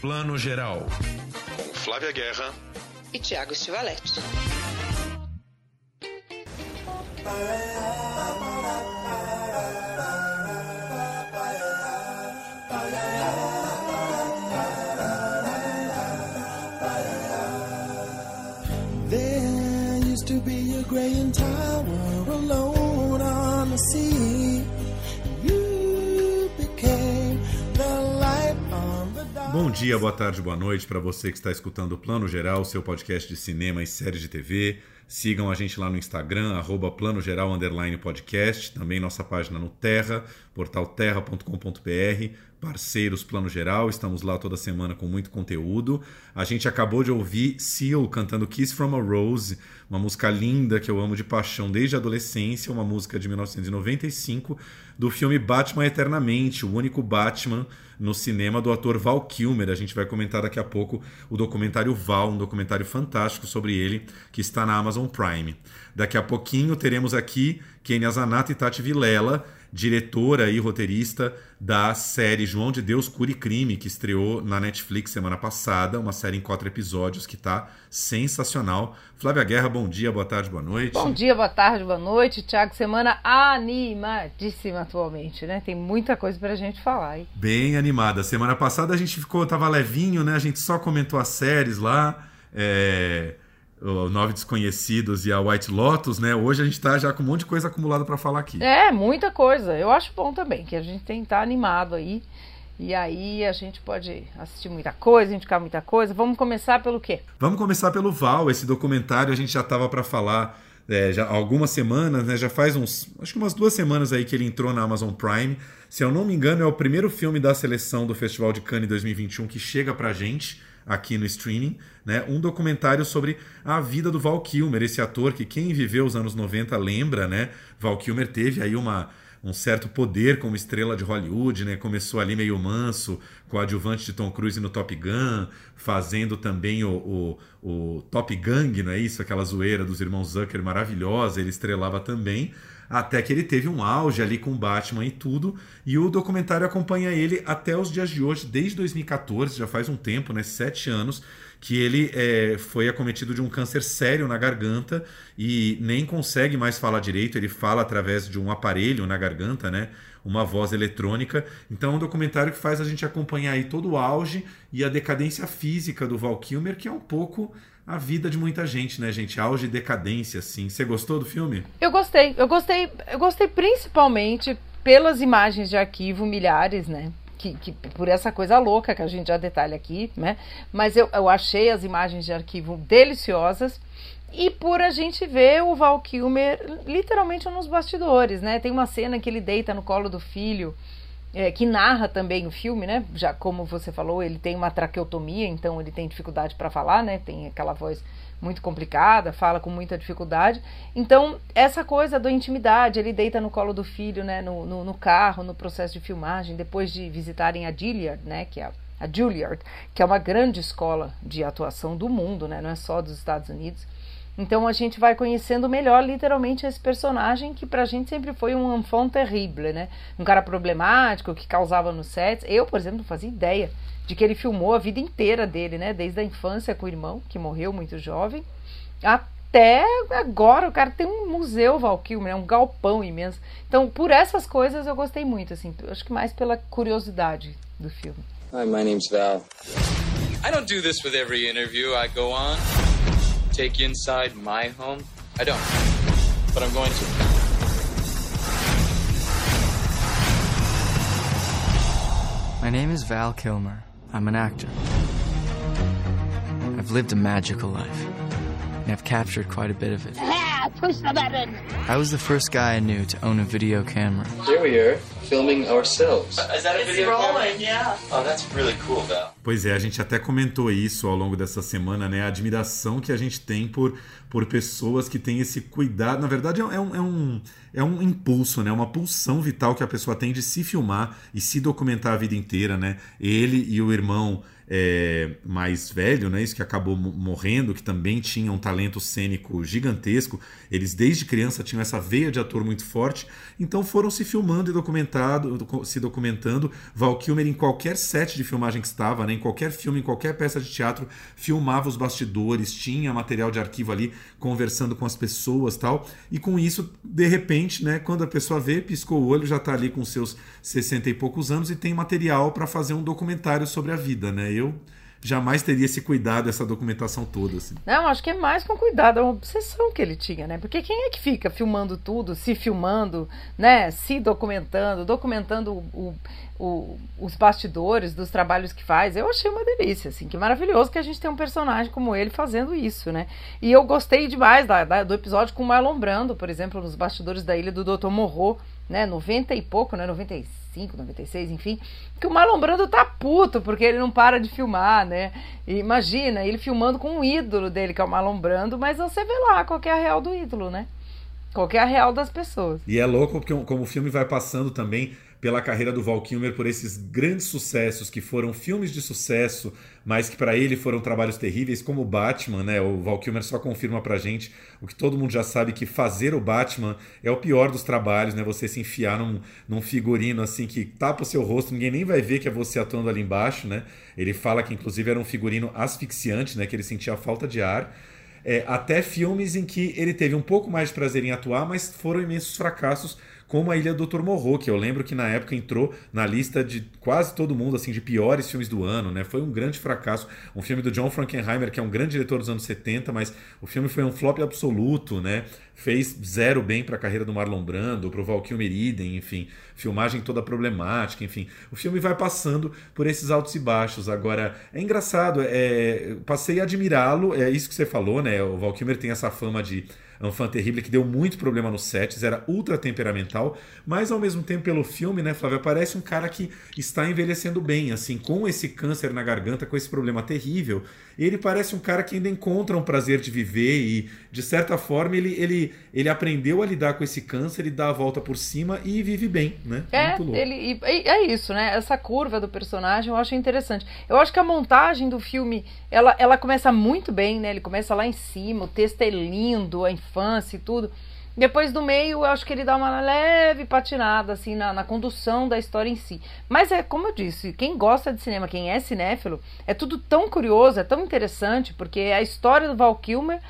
Plano Geral. Com Flávia Guerra e Tiago Stivaletti. There used to be a tower Bom dia, boa tarde, boa noite para você que está escutando o Plano Geral, seu podcast de cinema e séries de TV. Sigam a gente lá no Instagram, arroba Plano Geral Podcast, também nossa página no Terra, portal terra.com.br, parceiros Plano Geral, estamos lá toda semana com muito conteúdo. A gente acabou de ouvir Seal cantando Kiss from a Rose, uma música linda que eu amo de paixão desde a adolescência, uma música de 1995 do filme Batman Eternamente, o único Batman no cinema do ator Val Kilmer. A gente vai comentar daqui a pouco o documentário Val, um documentário fantástico sobre ele que está na Amazon Prime. Daqui a pouquinho teremos aqui Kenia Zanata e Tati Vilela, diretora e roteirista da série João de Deus Cura e Crime, que estreou na Netflix semana passada, uma série em quatro episódios que está sensacional. Flávia Guerra, bom dia, boa tarde, boa noite. Bom dia, boa tarde, boa noite. Tiago, semana animadíssima atualmente, né? Tem muita coisa pra gente falar aí. Bem animada. Semana passada a gente ficou, tava levinho, né? A gente só comentou as séries lá. É o Nove Desconhecidos e a White Lotus, né? Hoje a gente tá já com um monte de coisa acumulada para falar aqui. É, muita coisa. Eu acho bom também, que a gente tem que estar animado aí. E aí a gente pode assistir muita coisa, indicar muita coisa. Vamos começar pelo quê? Vamos começar pelo Val. Esse documentário a gente já tava para falar é, já há algumas semanas, né? Já faz uns, acho que umas duas semanas aí que ele entrou na Amazon Prime. Se eu não me engano, é o primeiro filme da seleção do Festival de Cannes 2021 que chega pra gente aqui no streaming, né? Um documentário sobre a vida do Val Kilmer, esse ator que quem viveu os anos 90 lembra, né? Val Kilmer teve aí uma um certo poder como estrela de Hollywood, né? Começou ali meio manso, com o adjuvante de Tom Cruise no Top Gun, fazendo também o, o, o Top Gang, não é isso? Aquela zoeira dos irmãos Zucker maravilhosa, ele estrelava também até que ele teve um auge ali com Batman e tudo, e o documentário acompanha ele até os dias de hoje, desde 2014, já faz um tempo, né, sete anos, que ele é, foi acometido de um câncer sério na garganta e nem consegue mais falar direito, ele fala através de um aparelho na garganta, né, uma voz eletrônica. Então é um documentário que faz a gente acompanhar aí todo o auge e a decadência física do Val Kilmer, que é um pouco a vida de muita gente, né, gente? Auge e decadência, assim. Você gostou do filme? Eu gostei. Eu gostei. Eu gostei principalmente pelas imagens de arquivo, milhares, né? Que, que, por essa coisa louca que a gente já detalha aqui, né? Mas eu, eu achei as imagens de arquivo deliciosas e por a gente ver o Val Kilmer literalmente nos bastidores, né? Tem uma cena que ele deita no colo do filho é, que narra também o filme, né? Já como você falou, ele tem uma traqueotomia, então ele tem dificuldade para falar, né? Tem aquela voz muito complicada, fala com muita dificuldade. Então, essa coisa da intimidade, ele deita no colo do filho, né? No, no, no carro, no processo de filmagem, depois de visitarem a Juilliard, né? Que é a Juilliard, que é uma grande escola de atuação do mundo, né? Não é só dos Estados Unidos. Então a gente vai conhecendo melhor, literalmente, esse personagem que pra gente sempre foi um enfant terrible, né? Um cara problemático, que causava no sets. Eu, por exemplo, não fazia ideia de que ele filmou a vida inteira dele, né? Desde a infância com o irmão, que morreu muito jovem, até agora o cara tem um museu Valkyrie, né? um galpão imenso. Então, por essas coisas eu gostei muito, assim. Acho que mais pela curiosidade do filme. Hi, my name's Val. I don't do this with every interview I go on. Take you inside my home? I don't. But I'm going to. My name is Val Kilmer. I'm an actor. I've lived a magical life, and I've captured quite a bit of it. Push the button! I was the first guy I knew to own a video camera. Here we are, filming ourselves. Is that a video rolling, yeah. Oh, that's really cool, Val. Pois é, a gente até comentou isso ao longo dessa semana, né? A admiração que a gente tem por, por pessoas que têm esse cuidado. Na verdade, é um, é um, é um impulso, né? Uma pulsão vital que a pessoa tem de se filmar e se documentar a vida inteira, né? Ele e o irmão é, mais velho, né, isso que acabou morrendo, que também tinha um talento cênico gigantesco. Eles desde criança tinham essa veia de ator muito forte, então foram se filmando e documentado, se documentando. Val Kilmer em qualquer set de filmagem que estava, né, em qualquer filme, em qualquer peça de teatro, filmava os bastidores, tinha material de arquivo ali, conversando com as pessoas, tal. E com isso, de repente, né, quando a pessoa vê, piscou o olho, já está ali com seus 60 e poucos anos e tem material para fazer um documentário sobre a vida, né? Eu jamais teria esse cuidado, essa documentação toda. Assim. Não, acho que é mais com cuidado, é uma obsessão que ele tinha, né? Porque quem é que fica filmando tudo, se filmando, né? Se documentando, documentando o, o, os bastidores dos trabalhos que faz? Eu achei uma delícia, assim, que maravilhoso que a gente tem um personagem como ele fazendo isso, né? E eu gostei demais da, da, do episódio com o Marlon Brando, por exemplo, nos bastidores da ilha do Dr. Morro, né? 90 e pouco, né? 95 95, 96, enfim, que o Marlon Brando tá puto porque ele não para de filmar, né? E imagina, ele filmando com um ídolo dele, que é o Marlon Brando, mas você vê lá qual é a real do ídolo, né? Qual é a real das pessoas. E é louco porque como o filme vai passando também pela carreira do Val Kilmer, por esses grandes sucessos que foram filmes de sucesso, mas que para ele foram trabalhos terríveis, como o Batman, né? O Val Kilmer só confirma pra gente o que todo mundo já sabe que fazer o Batman é o pior dos trabalhos, né? Você se enfiar num, num figurino assim que tapa o seu rosto, ninguém nem vai ver que é você atuando ali embaixo, né? Ele fala que inclusive era um figurino asfixiante, né? Que ele sentia falta de ar. É, até filmes em que ele teve um pouco mais de prazer em atuar, mas foram imensos fracassos como a Ilha do Dr. Morro, que eu lembro que na época entrou na lista de quase todo mundo, assim, de piores filmes do ano, né? Foi um grande fracasso. Um filme do John Frankenheimer, que é um grande diretor dos anos 70, mas o filme foi um flop absoluto, né? Fez zero bem para a carreira do Marlon Brando, para o Val Kilmer Eden, enfim, filmagem toda problemática, enfim. O filme vai passando por esses altos e baixos. Agora, é engraçado, é, passei a admirá-lo, é isso que você falou, né? O Val Kilmer tem essa fama de Enfant Terrible, que deu muito problema nos sets, era ultra temperamental, mas ao mesmo tempo pelo filme, né, Flávia, parece um cara que está envelhecendo bem, assim, com esse câncer na garganta, com esse problema terrível, ele parece um cara que ainda encontra um prazer de viver e, de certa forma, ele, ele, ele aprendeu a lidar com esse câncer e dá a volta por cima e vive bem, né? É, ele, é isso, né? Essa curva do personagem eu acho interessante. Eu acho que a montagem do filme, ela, ela começa muito bem, né? Ele começa lá em cima, o texto é lindo, a infância e tudo. Depois do meio, eu acho que ele dá uma leve patinada, assim, na, na, condução da história em si. Mas é como eu disse, quem gosta de cinema, quem é cinéfilo, é tudo tão curioso, é tão interessante, porque a história do Val Kilmer,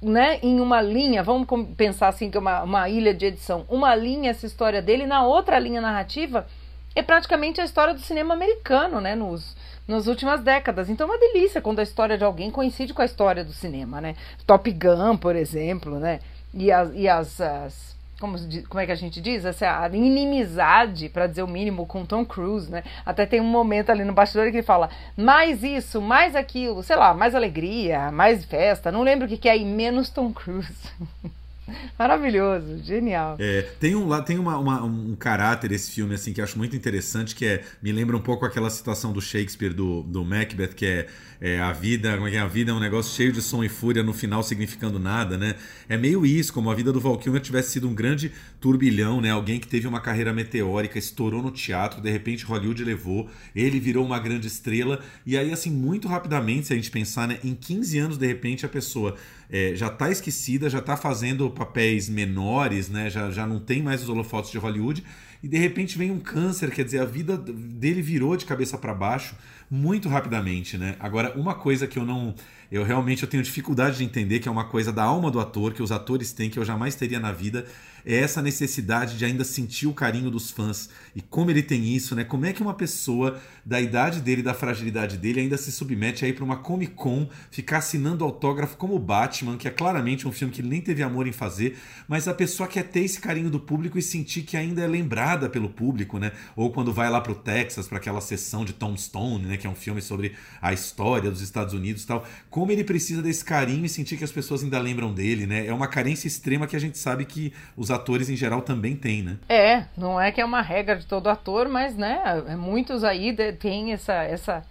né, em uma linha, vamos pensar assim, que é uma, uma ilha de edição, uma linha, essa história dele, na outra linha narrativa, é praticamente a história do cinema americano, né, nos, nas últimas décadas. Então é uma delícia quando a história de alguém coincide com a história do cinema, né? Top Gun, por exemplo, né? e as, e as, as como, como é que a gente diz? Essa inimizade, para dizer o mínimo, com Tom Cruise, né? Até tem um momento ali no bastidor que ele fala mais isso, mais aquilo, sei lá, mais alegria, mais festa, não lembro o que, que é, e menos Tom Cruise. Maravilhoso, genial. É, tem um, tem uma, uma, um caráter esse filme assim que acho muito interessante, que é me lembra um pouco aquela citação do Shakespeare do, do Macbeth, que é, é a vida, é é? a vida é um negócio cheio de som e fúria no final significando nada, né? É meio isso, como a vida do Val Kilmer tivesse sido um grande turbilhão, né? Alguém que teve uma carreira meteórica, estourou no teatro, de repente Hollywood levou, ele virou uma grande estrela e aí assim muito rapidamente, se a gente pensar, né, em 15 anos de repente a pessoa é, já está esquecida, já está fazendo papéis menores, né? já, já não tem mais os holofotes de Hollywood, e de repente vem um câncer, quer dizer, a vida dele virou de cabeça para baixo muito rapidamente, né? Agora, uma coisa que eu não. Eu realmente eu tenho dificuldade de entender, que é uma coisa da alma do ator, que os atores têm, que eu jamais teria na vida, é essa necessidade de ainda sentir o carinho dos fãs. E como ele tem isso, né? Como é que uma pessoa da idade dele, da fragilidade dele, ainda se submete aí para uma Comic Con, ficar assinando autógrafo como Batman, que é claramente um filme que ele nem teve amor em fazer, mas a pessoa quer ter esse carinho do público e sentir que ainda é lembrada pelo público, né? Ou quando vai lá pro Texas, para aquela sessão de Tombstone, né? Que é um filme sobre a história dos Estados Unidos e tal. Como ele precisa desse carinho e sentir que as pessoas ainda lembram dele, né? É uma carência extrema que a gente sabe que os atores em geral também têm, né? É, não é que é uma regra de todo ator, mas, né? Muitos aí têm essa, essa,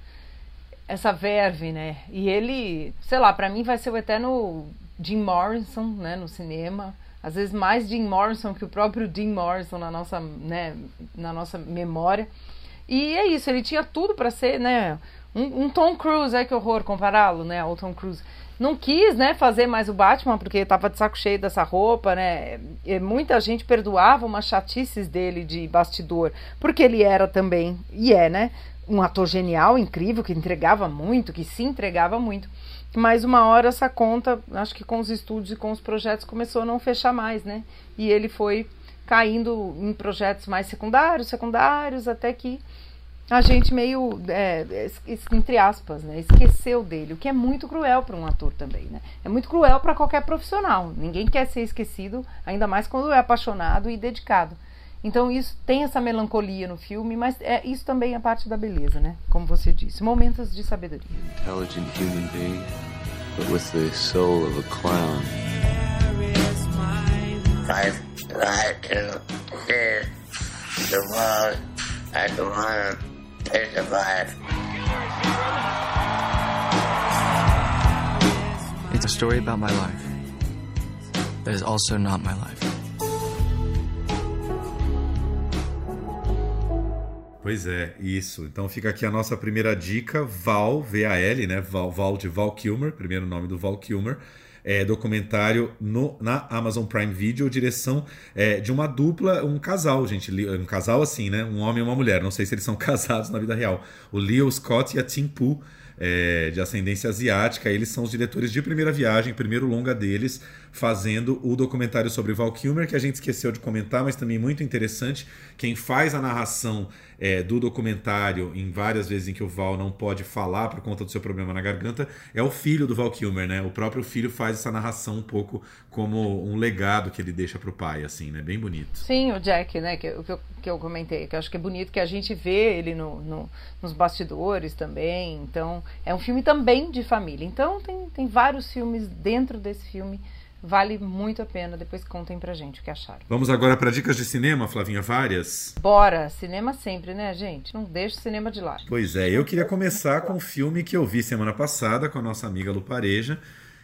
essa verve, né? E ele, sei lá, para mim vai ser o eterno Jim Morrison, né? No cinema às vezes mais Jim Morrison que o próprio Jim Morrison na nossa, né, na nossa memória. E é isso, ele tinha tudo para ser, né, um, um, Tom Cruise, é que horror compará-lo, né, ao Tom Cruise. Não quis, né, fazer mais o Batman porque estava de saco cheio dessa roupa, né? E muita gente perdoava umas chatices dele de bastidor, porque ele era também, e é, né, um ator genial, incrível, que entregava muito, que se entregava muito. Mas uma hora essa conta, acho que com os estúdios e com os projetos começou a não fechar mais, né? E ele foi caindo em projetos mais secundários, secundários, até que a gente meio, é, entre aspas, né, esqueceu dele, o que é muito cruel para um ator também, né? É muito cruel para qualquer profissional. Ninguém quer ser esquecido, ainda mais quando é apaixonado e dedicado. Então isso tem essa melancolia no filme, mas é, isso também é parte da beleza, né? Como você disse, momentos de sabedoria. Intelligent human being, but with the soul of a clown. I'd like to the world at the moment. It's a story about my life. That is also not my life. Pois é, isso. Então fica aqui a nossa primeira dica, Val, V-A-L, né? Val, Val de Val Kilmer, primeiro nome do Val Kilmer é, documentário no, na Amazon Prime Video, direção é, de uma dupla, um casal, gente. Um casal assim, né? Um homem e uma mulher. Não sei se eles são casados na vida real. O Leo Scott e a Tim Poo. É, de ascendência asiática, eles são os diretores de primeira viagem, primeiro longa deles, fazendo o documentário sobre Val Kilmer, que a gente esqueceu de comentar, mas também muito interessante. Quem faz a narração é, do documentário, em várias vezes em que o Val não pode falar por conta do seu problema na garganta, é o filho do Val Kilmer, né? O próprio filho faz essa narração um pouco como um legado que ele deixa pro pai, assim, né? Bem bonito. Sim, o Jack, né? Que, que, eu, que eu comentei, que eu acho que é bonito que a gente vê ele no, no, nos bastidores também. Então, é um filme também de família. Então, tem, tem vários filmes dentro desse filme Vale muito a pena. Depois contem pra gente o que acharam. Vamos agora para dicas de cinema, Flavinha Várias? Bora! Cinema sempre, né, gente? Não deixa o cinema de lado. Pois é, eu queria começar com um filme que eu vi semana passada com a nossa amiga Lupareja.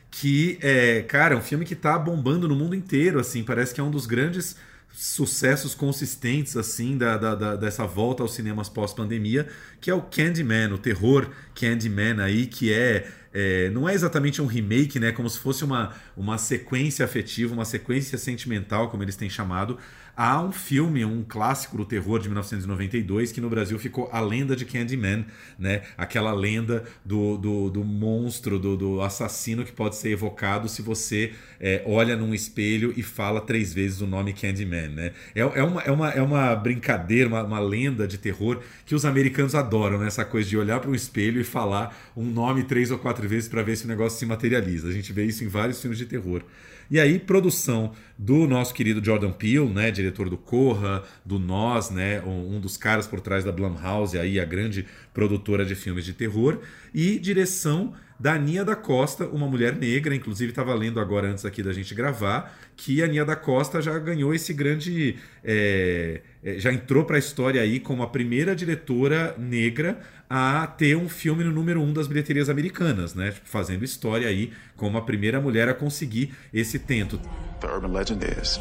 Que é, cara, é um filme que tá bombando no mundo inteiro, assim. Parece que é um dos grandes sucessos consistentes assim da, da, da, dessa volta aos cinemas pós-pandemia, que é o Candyman, o terror Candyman aí, que é é, não é exatamente um remake, né? Como se fosse uma, uma sequência afetiva, uma sequência sentimental, como eles têm chamado, há um filme, um clássico do terror de 1992, que no Brasil ficou A Lenda de Candyman, né? Aquela lenda do, do, do monstro, do, do, assassino que pode ser evocado se você é, olha num espelho e fala três vezes o nome Candyman, né? É, é, uma, é, uma, é uma brincadeira, uma, uma lenda de terror que os americanos adoram, né? Essa coisa de olhar para um espelho e falar um nome três ou quatro vezes para ver se o negócio se materializa. A gente vê isso em vários filmes de terror. E aí, produção do nosso querido Jordan Peele, né, diretor do Corra, do Nós, né, um dos caras por trás da Blumhouse, aí a grande produtora de filmes de terror, e direção da Aninha da Costa, uma mulher negra, inclusive estava lendo agora antes aqui da gente gravar, que a Aninha da Costa já ganhou esse grande. É já entrou para a história aí como a primeira diretora negra a ter um filme no número um das bilheterias americanas, né? Tipo, fazendo história aí como a primeira mulher a conseguir esse tento. The urban legend is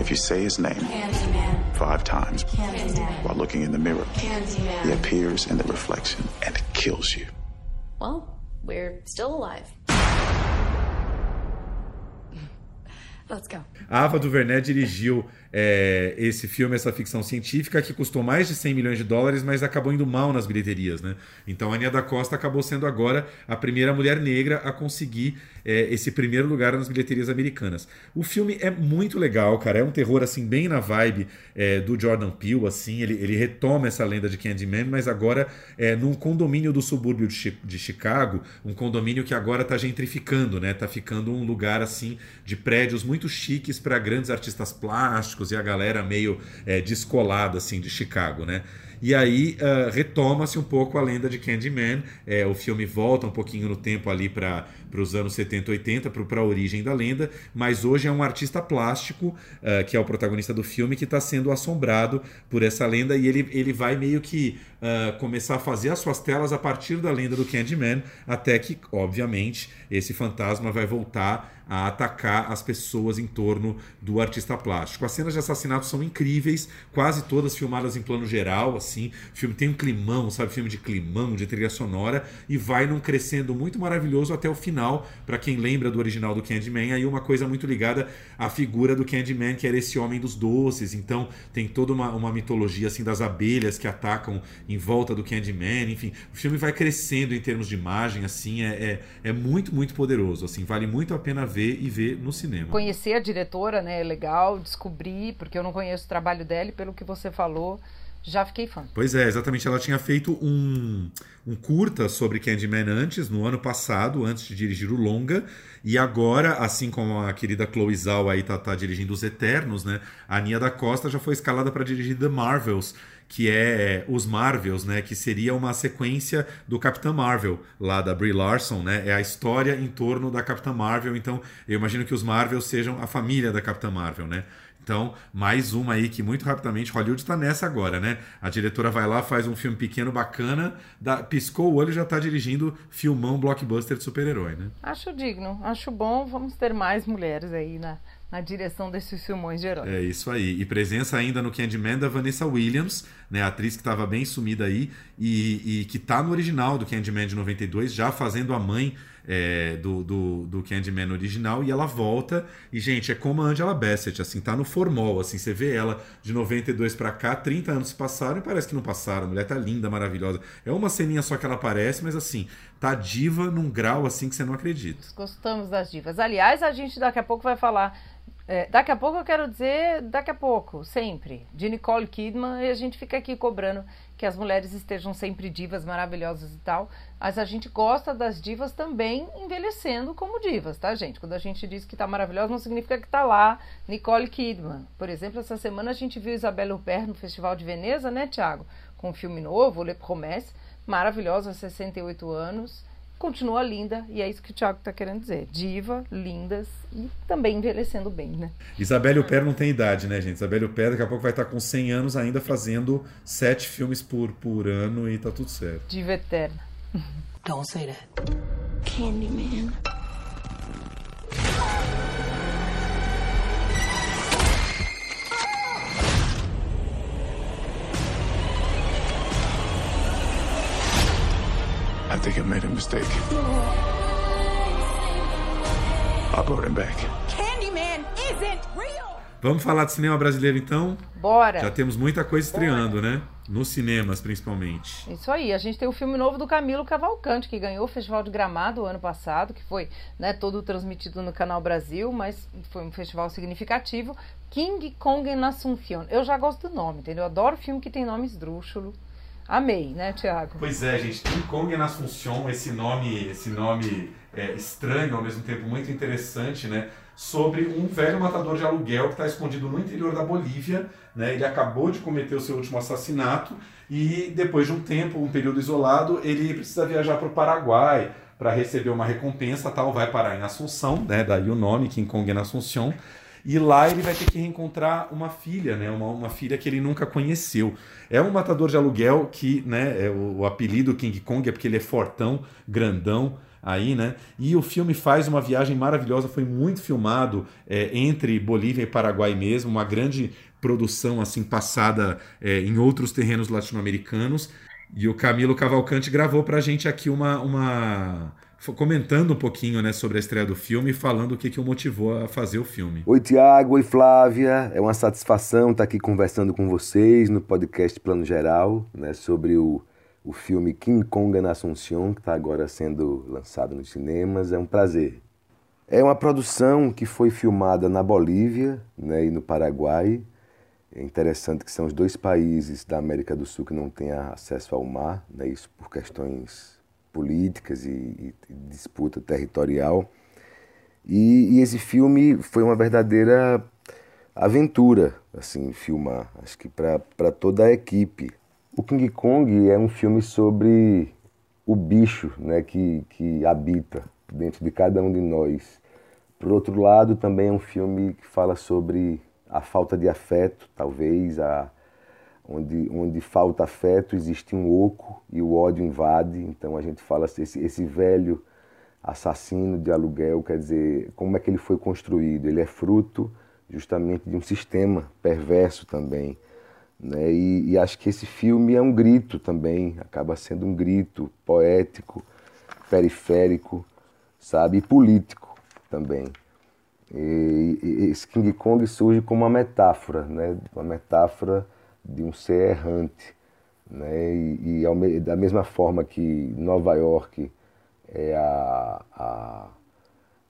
if you say his name five times while looking in the mirror, he appears in the reflection and kills you. Well, we're still alive. Let's go. A Ava DuVernay dirigiu é, esse filme, essa ficção científica, que custou mais de 100 milhões de dólares, mas acabou indo mal nas bilheterias. Né? Então a Ania da Costa acabou sendo agora a primeira mulher negra a conseguir é, esse primeiro lugar nas bilheterias americanas. O filme é muito legal, cara. É um terror assim bem na vibe é, do Jordan Peele, assim. Ele, ele retoma essa lenda de Candyman, mas agora é, num condomínio do subúrbio de, de Chicago, um condomínio que agora está gentrificando, né? Tá ficando um lugar assim de prédios muito chiques para grandes artistas plásticos e a galera meio é, descolada assim de Chicago, né? E aí uh, retoma-se um pouco a lenda de Candyman. É, o filme volta um pouquinho no tempo ali para os anos 70, 80, para a origem da lenda, mas hoje é um artista plástico, uh, que é o protagonista do filme, que está sendo assombrado por essa lenda e ele, ele vai meio que uh, começar a fazer as suas telas a partir da lenda do Candyman, até que, obviamente, esse fantasma vai voltar a atacar as pessoas em torno do artista plástico. As cenas de assassinato são incríveis, quase todas filmadas em plano geral, assim. O filme tem um climão, sabe? Filme de climão, de trilha sonora, e vai num crescendo muito maravilhoso até o final, para quem lembra do original do Candyman, aí uma coisa muito ligada à figura do Candyman, que era esse homem dos doces. Então tem toda uma, uma mitologia assim das abelhas que atacam em volta do Candyman, enfim. O filme vai crescendo em termos de imagem, assim, é, é, é muito, muito poderoso, assim, vale muito a pena ver ver e ver no cinema. Conhecer a diretora, né, é legal, descobrir, porque eu não conheço o trabalho dela e pelo que você falou, já fiquei fã. Pois é, exatamente. Ela tinha feito um, um curta sobre Candyman antes, no ano passado, antes de dirigir o longa. E agora, assim como a querida Chloe Zhao aí tá, tá dirigindo Os Eternos, né? A Nia da Costa já foi escalada para dirigir The Marvels que é os Marvels, né, que seria uma sequência do Capitão Marvel, lá da Brie Larson, né, é a história em torno da Capitã Marvel, então eu imagino que os Marvels sejam a família da Capitã Marvel, né. Então, mais uma aí que muito rapidamente Hollywood está nessa agora, né? A diretora vai lá, faz um filme pequeno, bacana, dá, piscou o olho e já está dirigindo filmão blockbuster de super-herói, né? Acho digno, acho bom. Vamos ter mais mulheres aí na, na direção desses filmões de herói. É isso aí. E presença ainda no Candyman da Vanessa Williams, né, a atriz que estava bem sumida aí e, e que está no original do Candyman de 92, já fazendo a mãe é, do, do, do Candyman original e ela volta e gente, é como a Angela Bassett, assim, tá no formol, assim, você vê ela de 92 para cá, 30 anos passaram e parece que não passaram, a mulher tá linda, maravilhosa. É uma ceninha só que ela aparece, mas assim, tá diva num grau assim que você não acredita. Gostamos das divas. Aliás, a gente daqui a pouco vai falar é, daqui a pouco eu quero dizer, daqui a pouco, sempre, de Nicole Kidman, e a gente fica aqui cobrando que as mulheres estejam sempre divas, maravilhosas e tal, mas a gente gosta das divas também envelhecendo como divas, tá, gente? Quando a gente diz que tá maravilhosa, não significa que tá lá Nicole Kidman. Por exemplo, essa semana a gente viu Isabelle Huppert no Festival de Veneza, né, Thiago? Com um filme novo, Le Promesse, maravilhosa, 68 anos, continua linda, e é isso que o Thiago está querendo dizer. Diva, lindas e também envelhecendo bem, né? Isabelle Huppert não tem idade, né, gente? Isabelle Huppert daqui a pouco vai estar com 100 anos ainda fazendo sete filmes por, por ano e tá tudo certo. Diva eterna. Don't say that. Candyman. I think I made a mistake. I brought him back. Candyman isn't real! Vamos falar de cinema brasileiro então? Bora! Já temos muita coisa estreando, Bora. né? Nos cinemas, principalmente. Isso aí. A gente tem o filme novo do Camilo Cavalcante, que ganhou o Festival de Gramado ano passado, que foi né, todo transmitido no Canal Brasil, mas foi um festival significativo. King Kong en Asunción. Eu já gosto do nome, entendeu? Eu adoro filme que tem nome esdrúxulo. Amei, né, Tiago? Pois é, gente. King Kong en Asunción, esse nome, esse nome é, estranho, ao mesmo tempo muito interessante, né? Sobre um velho matador de aluguel que está escondido no interior da Bolívia. Né? Ele acabou de cometer o seu último assassinato e depois de um tempo, um período isolado, ele precisa viajar para o Paraguai para receber uma recompensa, tal, vai parar em Assunção, né? Daí o nome King Kong en Asunción. E lá ele vai ter que reencontrar uma filha, né? Uma, uma filha que ele nunca conheceu. É um matador de aluguel que, né? É o, o apelido King Kong é porque ele é fortão, grandão, aí, né? E o filme faz uma viagem maravilhosa, foi muito filmado é, entre Bolívia e Paraguai mesmo, uma grande produção assim passada é, em outros terrenos latino-americanos. E o Camilo Cavalcante gravou pra gente aqui uma, uma comentando um pouquinho né, sobre a estreia do filme e falando o que, que o motivou a fazer o filme. Oi, Tiago. Oi, Flávia. É uma satisfação estar aqui conversando com vocês no podcast Plano Geral né, sobre o, o filme King Kong na Assunção, que está agora sendo lançado nos cinemas. É um prazer. É uma produção que foi filmada na Bolívia né, e no Paraguai. É interessante que são os dois países da América do Sul que não têm acesso ao mar, né, isso por questões políticas e, e disputa territorial. E, e, esse filme foi uma verdadeira aventura, assim, filmar. Acho que para toda a equipe O King Kong é um filme sobre o bicho né, que, que habita dentro de cada um de nós. Por outro lado, também é um filme que fala sobre a falta de afeto, talvez, a, onde, onde falta afeto existe um oco e o ódio invade. Então a gente fala esse, esse velho assassino de aluguel, quer dizer, como é que ele foi construído? Ele é fruto justamente de um sistema perverso também. Né? E, e, acho que esse filme é um grito também, acaba sendo um grito poético, periférico, sabe, e político também. E, e esse King Kong surge como uma metáfora, né? uma metáfora de um ser errante. Né? E, e ao, da mesma forma que Nova York é, a, a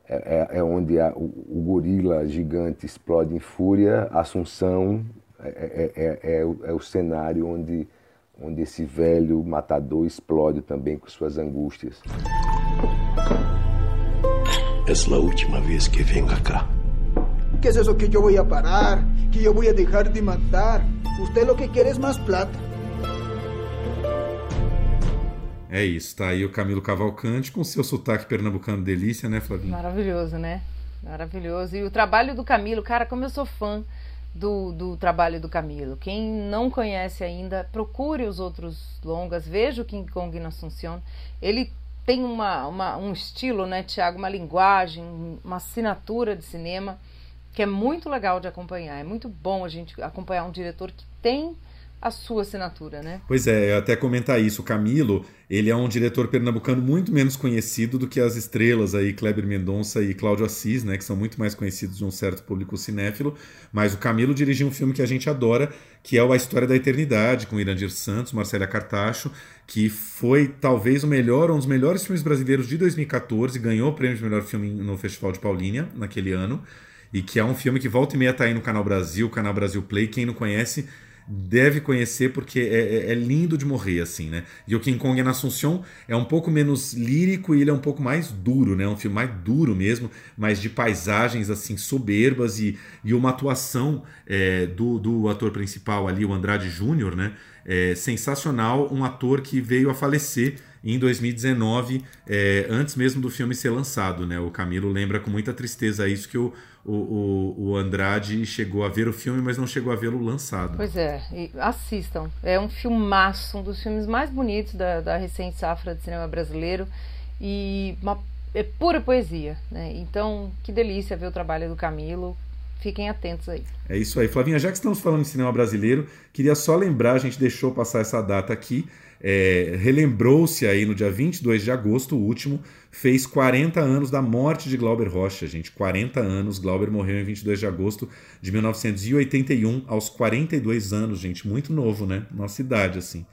é, é, é, onde a, o, o, gorila gigante explode em fúria, Assunção é, é, é, é, o, é o cenário onde, onde esse velho matador explode também com suas angústias. É a última vez que venho cá. ¿Qué es eso que voy a parar? ¿Que voy a dejar de matar? Usted lo que quiere es más plata. É isso, tá aí o Camilo Cavalcante com seu sotaque pernambucano delícia, né, Flavinho? Maravilhoso, né? Maravilhoso. E o trabalho do Camilo, cara, como eu sou fã do, do trabalho do Camilo. Quem não conhece ainda, procure os outros longas, veja o King Kong na Assunção. Ele tem uma, uma, um estilo, né, Tiago, uma linguagem, uma assinatura de cinema que é muito legal de acompanhar. É muito bom a gente acompanhar um diretor que tem a sua assinatura, né? Pois é, até comentar isso. O Camilo, ele é um diretor pernambucano muito menos conhecido do que as estrelas aí, Kleber Mendonça e Cláudio Assis, né? Que são muito mais conhecidos de um certo público cinéfilo. Mas o Camilo dirigiu um filme que a gente adora, que é o A História da Eternidade, com Irandir Santos, Marcela Cartacho, que foi talvez o melhor, um dos melhores filmes brasileiros de 2014, ganhou o prêmio de melhor filme no Festival de Paulínia, naquele ano e que é um filme que volta e meia tá aí no Canal Brasil, Canal Brasil Play. Quem não conhece deve conhecer porque é, é, é, lindo de morrer, assim, né? E o King Kong na Assunção é um pouco menos lírico e ele é um pouco mais duro, né? É um filme mais duro mesmo, mas de paisagens, assim, soberbas e, e uma atuação é, do, do ator principal ali, o Andrade Júnior, né? É, sensacional, um ator que veio a falecer em 2019, é, antes mesmo do filme ser lançado, né? O Camilo lembra com muita tristeza isso que o, o, o, o Andrade chegou a ver o filme, mas não chegou a vê-lo lançado. Pois é, assistam. É um filmaço, um dos filmes mais bonitos da, da recente safra de cinema brasileiro e uma, é pura poesia, né? Então, que delícia ver o trabalho do Camilo. Fiquem atentos aí. É isso aí. Flavinha, já que estamos falando de cinema brasileiro, queria só lembrar, a gente deixou passar essa data aqui, é, relembrou-se aí no dia 22 de agosto, o último, fez 40 anos da morte de Glauber Rocha, gente. 40 anos. Glauber morreu em 22 de agosto de 1981, aos 42 anos, gente. Muito novo, né? Nossa idade, assim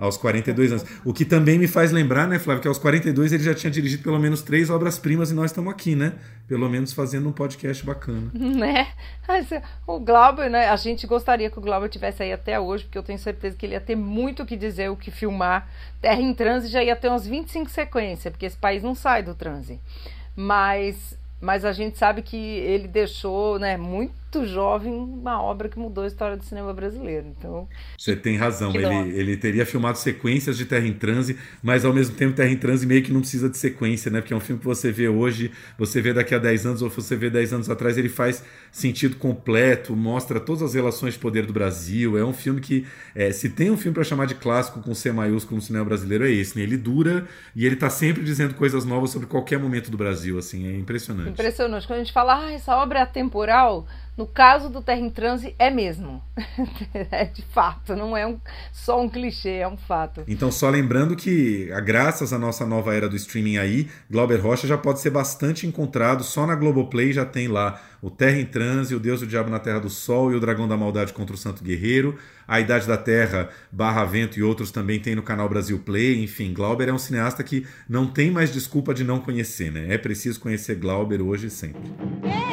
aos 42 anos. O que também me faz lembrar, né, Flávio, que aos 42 ele já tinha dirigido pelo menos três obras-primas e nós estamos aqui, né? Pelo menos fazendo um podcast bacana. Né? O Glauber, né? A gente gostaria que o Glauber tivesse aí até hoje, porque eu tenho certeza que ele ia ter muito o que dizer, o que filmar. Terra em Transe já ia ter umas 25 sequências, porque esse país não sai do transe. Mas mas a gente sabe que ele deixou, né, muito jovem, uma obra que mudou a história do cinema brasileiro. Então, você tem razão. Ele, ele teria filmado sequências de Terra em Transe, mas ao mesmo tempo Terra em Transe meio que não precisa de sequência, né? Porque é um filme que você vê hoje, você vê daqui a 10 anos, ou você vê 10 anos atrás, ele faz sentido completo, mostra todas as relações de poder do Brasil. É um filme que, é, se tem um filme para chamar de clássico com C maiúsculo no cinema brasileiro, é esse. Né? Ele dura e ele tá sempre dizendo coisas novas sobre qualquer momento do Brasil. Assim, é impressionante. Impressionante. Quando a gente fala, ah, essa obra é atemporal, no caso do Terra em Transe, é mesmo. é de fato, não é um, só um clichê, é um fato. Então, só lembrando que, graças à nossa nova era do streaming aí, Glauber Rocha já pode ser bastante encontrado. Só na Globoplay já tem lá o Terra em Transe, o Deus do Diabo na Terra do Sol e o Dragão da Maldade contra o Santo Guerreiro. A Idade da Terra, Barra Vento e outros também tem no canal Brasil Play. Enfim, Glauber é um cineasta que não tem mais desculpa de não conhecer, né? É preciso conhecer Glauber hoje e sempre. Sabe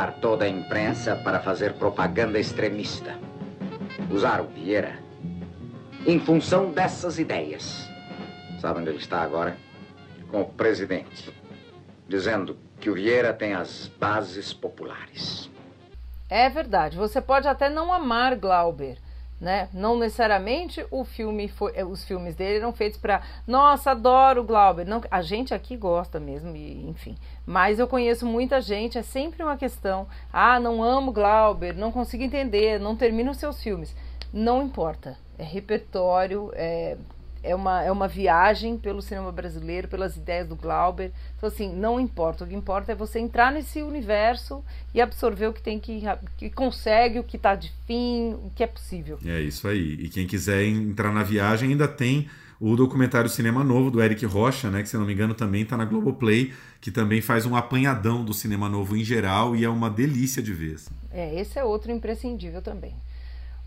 Usar toda a imprensa para fazer propaganda extremista. Usar o Vieira em função dessas ideias. Sabe onde ele está agora? Com o presidente, dizendo que o Vieira tem as bases populares. É verdade. Você pode até não amar Glauber, né? Não necessariamente o filme foi, eh, os filmes dele eram feitos para, nossa, adoro Glauber. Não, a gente aqui gosta mesmo, e, enfim. Mas eu conheço muita gente, é sempre uma questão, ah, não amo Glauber, não consigo entender, não termino os seus filmes. Não importa. É repertório, é é uma, é uma viagem pelo cinema brasileiro, pelas ideias do Glauber. Então, assim, não importa. O que importa é você entrar nesse universo e absorver o que tem que. que consegue, o que está de fim, o que é possível. É isso aí. E quem quiser entrar na viagem ainda tem o documentário Cinema Novo do Eric Rocha, né, que se não me engano também está na Globoplay, que também faz um apanhadão do cinema novo em geral e é uma delícia de ver. Assim. É, esse é outro imprescindível também.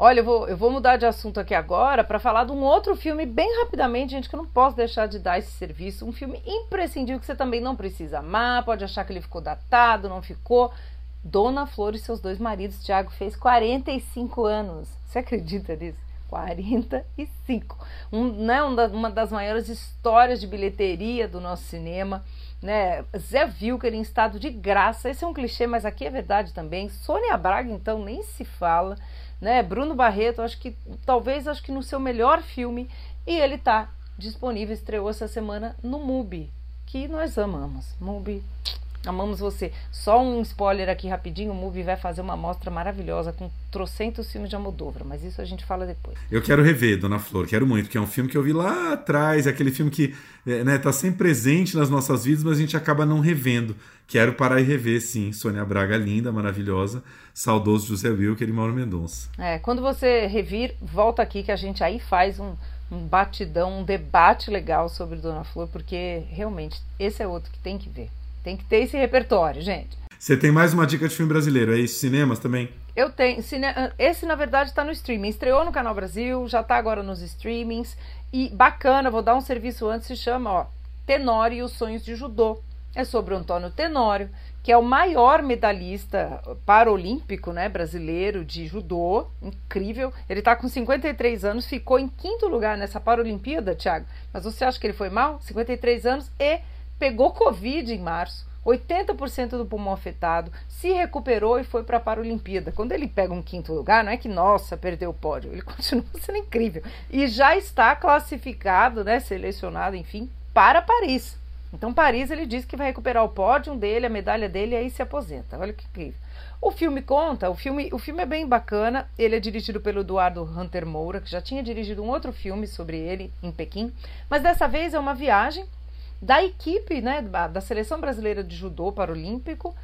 Olha, eu vou, eu vou mudar de assunto aqui agora para falar de um outro filme bem rapidamente, gente, que eu não posso deixar de dar esse serviço. Um filme imprescindível que você também não precisa amar, pode achar que ele ficou datado, não ficou. Dona Flor e seus dois maridos, Tiago, fez 45 anos. Você acredita nisso? 45. Um, né, uma das maiores histórias de bilheteria do nosso cinema. Né? Zé Vilker em estado de graça. Esse é um clichê, mas aqui é verdade também. Sônia Braga, então, nem se fala né? Bruno Barreto, acho que talvez acho que no seu melhor filme e ele está disponível, estreou essa semana no MUBI, que nós amamos. MUBI, amamos você. Só um spoiler aqui rapidinho, o MUBI vai fazer uma mostra maravilhosa com trocentos filmes de Almodóvar, mas isso a gente fala depois. Eu quero rever Dona Flor, quero muito, que é um filme que eu vi lá atrás, é aquele filme que é, né, tá sempre presente nas nossas vidas, mas a gente acaba não revendo. Quero parar e rever, sim. Sônia Braga, linda, maravilhosa. Saudoso José Wilker e Mauro Mendonça. É, quando você revir, volta aqui que a gente aí faz um, um batidão, um debate legal sobre Dona Flor, porque realmente esse é outro que tem que ver. Tem que ter esse repertório, gente. Você tem mais uma dica de filme brasileiro, é isso? Cinemas também? Eu tenho. Cine... Esse, na verdade, está no streaming. Estreou no Canal Brasil, já está agora nos streamings. E bacana, vou dar um serviço antes, se chama ó, Tenório e os Sonhos de Judô é sobre o Antônio Tenório, que é o maior medalhista paralímpico né, brasileiro de judô, incrível. Ele está com 53 anos, ficou em quinto lugar nessa Paralimpíada, Thiago. Mas você acha que ele foi mal? 53 anos e pegou Covid em março. 80% do pulmão afetado, se recuperou e foi para a Paralimpíada. Quando ele pega um quinto lugar, não é que, nossa, perdeu o pódio, ele continua sendo incrível. E já está classificado, né, selecionado, enfim, para Paris. Então, Paris, ele diz que vai recuperar o pódio dele, a medalha dele, e aí se aposenta. Olha que incrível. O filme conta, o filme, o filme é bem bacana. Ele é dirigido pelo Eduardo Hunter Moura, que já tinha dirigido um outro filme sobre ele em Pequim, mas dessa vez é uma viagem da equipe, né, da seleção brasileira de judô paralímpico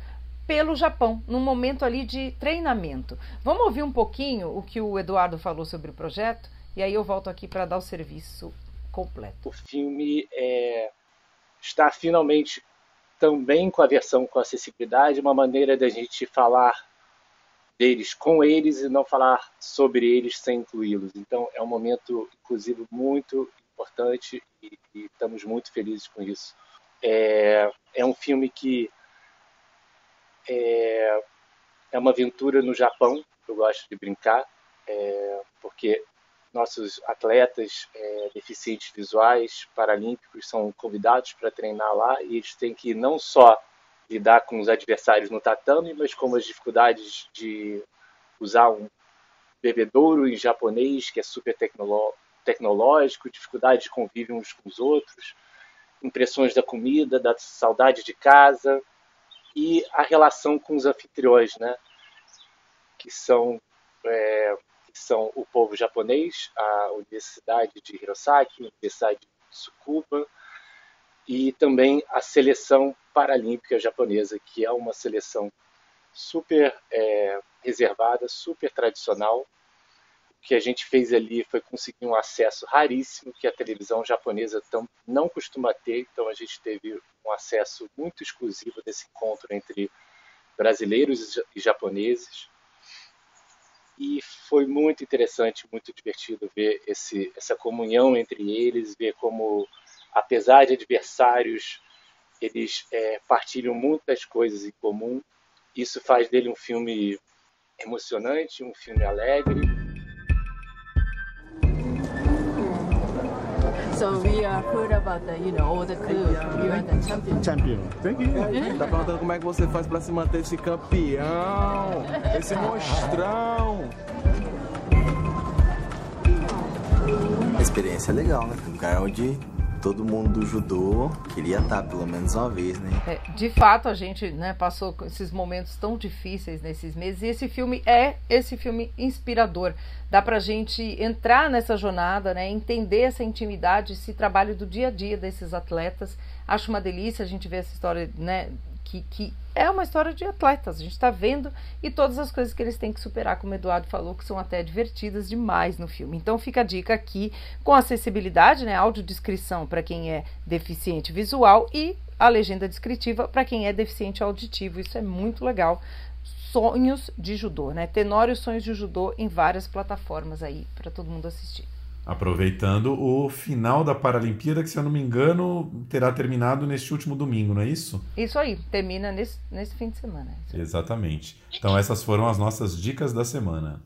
pelo Japão, num momento ali de treinamento. Vamos ouvir um pouquinho o que o Eduardo falou sobre o projeto e aí eu volto aqui para dar o serviço completo. O filme é está finalmente também com a versão com acessibilidade, uma maneira da gente falar deles com eles e não falar sobre eles sem incluí-los. Então é um momento, inclusive, muito importante e, e estamos muito felizes com isso. É, é um filme que é, é uma aventura no Japão, eu gosto de brincar, é, porque nossos atletas é, deficientes visuais paralímpicos são convidados para treinar lá e eles têm que não só lidar com os adversários no tatame, mas com as dificuldades de usar um bebedouro em japonês, que é super tecnológico, dificuldade de convívio uns com os outros, impressões da comida, da saudade de casa e a relação com os anfitriões, né? que são é, que são o povo japonês, a Universidade de Hirosaki, a Universidade de Tsukuba e também a seleção paralímpica japonesa, que é uma seleção super é, reservada, super tradicional. Que a gente fez ali foi conseguir um acesso raríssimo que a televisão japonesa tão, não costuma ter, então a gente teve um acesso muito exclusivo desse encontro entre brasileiros e japoneses e foi muito interessante, muito divertido ver esse, essa comunhão entre eles, ver como, apesar de adversários eles é, partilham muitas coisas em comum. Isso faz dele um filme emocionante, um filme alegre. So we are heard about the, you know, all the clues. You are the champion. Champion. Thank you. Tá perguntando como é que você faz pra se manter esse campeão, esse monstrão. A experiência é legal, né? Um lugar onde todo mundo do judô queria estar pelo menos uma vez, né? É, de fato, a gente né, passou esses momentos tão difíceis nesses meses e esse filme é esse filme inspirador. Dá pra gente entrar nessa jornada, né, entender essa intimidade, esse trabalho do dia a dia desses atletas. Acho uma delícia a gente ver essa história né, que, que é uma história de atletas, a gente está vendo e todas as coisas que eles têm que superar, como o Eduardo falou, que são até divertidas demais no filme. Então fica a dica aqui com acessibilidade, né, audiodescrição para quem é deficiente visual e a legenda descritiva para quem é deficiente auditivo. Isso é muito legal. Sonhos de judô, né? Tenório Sonhos de Judô em várias plataformas aí para todo mundo assistir aproveitando o final da Paralimpíada, que se eu não me engano terá terminado neste último domingo, não é isso? Isso aí, termina nesse, nesse fim de semana. Exatamente. Então essas foram as nossas dicas da semana.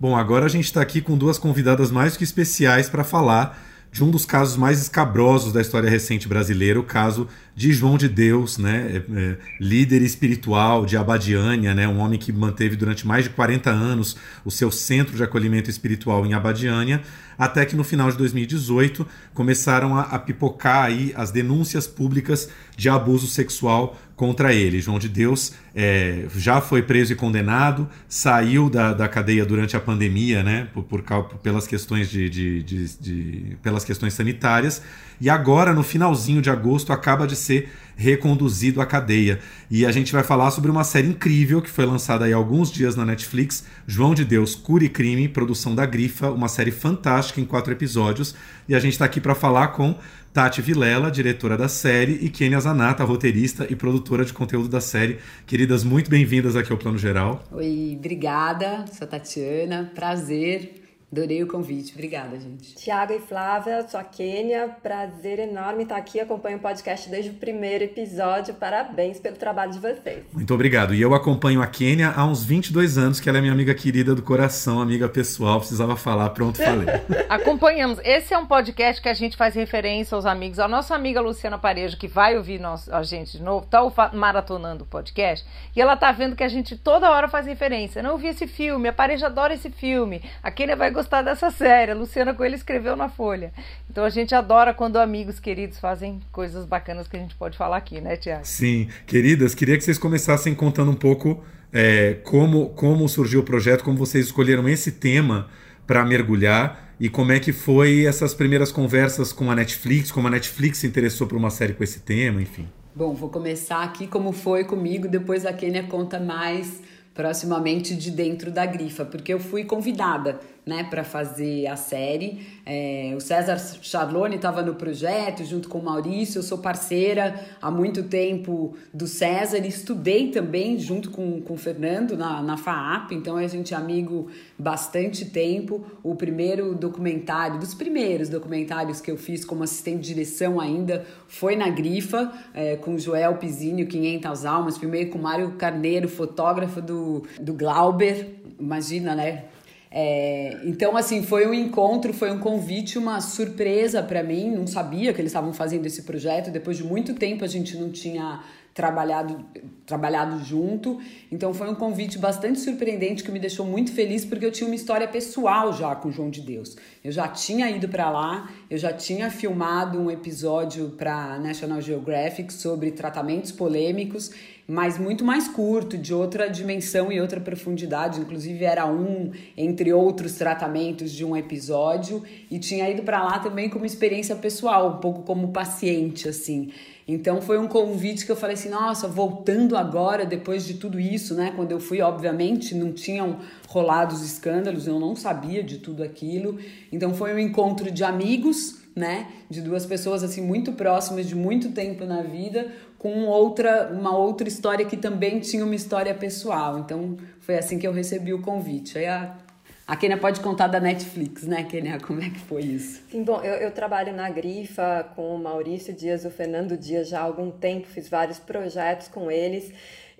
Bom, agora a gente está aqui com duas convidadas mais que especiais para falar de um dos casos mais escabrosos da história recente brasileira, o caso de João de Deus, né, é, é, líder espiritual de Abadiânia, né, um homem que manteve durante mais de 40 anos o seu centro de acolhimento espiritual em Abadiânia, até que no final de 2018 começaram a, a pipocar aí as denúncias públicas de abuso sexual contra ele. João de Deus é, já foi preso e condenado, saiu da, da cadeia durante a pandemia, né, por, por pelas questões de, de, de, de, pelas questões sanitárias, e agora no finalzinho de agosto acaba de ser reconduzido à cadeia. E a gente vai falar sobre uma série incrível que foi lançada há alguns dias na Netflix, João de Deus, Cura e Crime, produção da Grifa, uma série fantástica em quatro episódios. E a gente está aqui para falar com Tati Vilela, diretora da série, e Kenia Zanata, roteirista e produtora de conteúdo da série. Queridas, muito bem-vindas aqui ao Plano Geral. Oi, obrigada. Sou a Tatiana, prazer Adorei o convite. Obrigada, gente. Tiago e Flávia, sou a Kênia. Prazer enorme estar aqui. Acompanho o podcast desde o primeiro episódio. Parabéns pelo trabalho de vocês. Muito obrigado. E eu acompanho a Kênia há uns 22 anos, que ela é minha amiga querida do coração, amiga pessoal. Precisava falar, pronto, falei. Acompanhamos. Esse é um podcast que a gente faz referência aos amigos. A nossa amiga Luciana Parejo, que vai ouvir nosso, a gente de novo, tá maratonando o podcast. E ela tá vendo que a gente toda hora faz referência. Não ouvi esse filme, a Parejo adora esse filme. A Kênia vai gostar gostar dessa série. A Luciana Coelho escreveu na Folha. Então a gente adora quando amigos queridos fazem coisas bacanas que a gente pode falar aqui, né, Tiago? Sim. Queridas, queria que vocês começassem contando um pouco é, como, como surgiu o projeto, como vocês escolheram esse tema para mergulhar e como é que foi essas primeiras conversas com a Netflix, como a Netflix se interessou por uma série com esse tema, enfim. Bom, vou começar aqui como foi comigo, depois a Kênia conta mais proximamente de dentro da grifa, porque eu fui convidada né, para fazer a série. É, o César Charlone estava no projeto junto com o Maurício. Eu sou parceira há muito tempo do César e estudei também junto com, com o Fernando na, na FAAP, então a gente é amigo bastante tempo. O primeiro documentário, dos primeiros documentários que eu fiz como assistente de direção ainda, foi na Grifa, é, com Joel Pizinho, 500 Almas. Filmei com Mário Carneiro, fotógrafo do, do Glauber. Imagina, né? É, então, assim, foi um encontro, foi um convite, uma surpresa para mim. Não sabia que eles estavam fazendo esse projeto. Depois de muito tempo, a gente não tinha trabalhado, trabalhado junto. Então foi um convite bastante surpreendente que me deixou muito feliz porque eu tinha uma história pessoal já com João de Deus. Eu já tinha ido para lá, eu já tinha filmado um episódio para National Geographic sobre tratamentos polêmicos, mas muito mais curto, de outra dimensão e outra profundidade. Inclusive era um entre outros tratamentos de um episódio e tinha ido para lá também como experiência pessoal, um pouco como paciente assim. Então foi um convite que eu falei assim, nossa, voltando agora, depois de tudo isso, né? Quando eu fui, obviamente, não tinham rolado os escândalos, eu não sabia de tudo aquilo. Então foi um encontro de amigos, né? De duas pessoas assim muito próximas de muito tempo na vida, com outra uma outra história que também tinha uma história pessoal. Então foi assim que eu recebi o convite. Aí a A Kenia pode contar da Netflix, né, Kenia? Como é que foi isso? Sim, bom, eu, eu, trabalho na Grifa com o Maurício Dias o Fernando Dias já há algum tempo, fiz vários projetos com eles.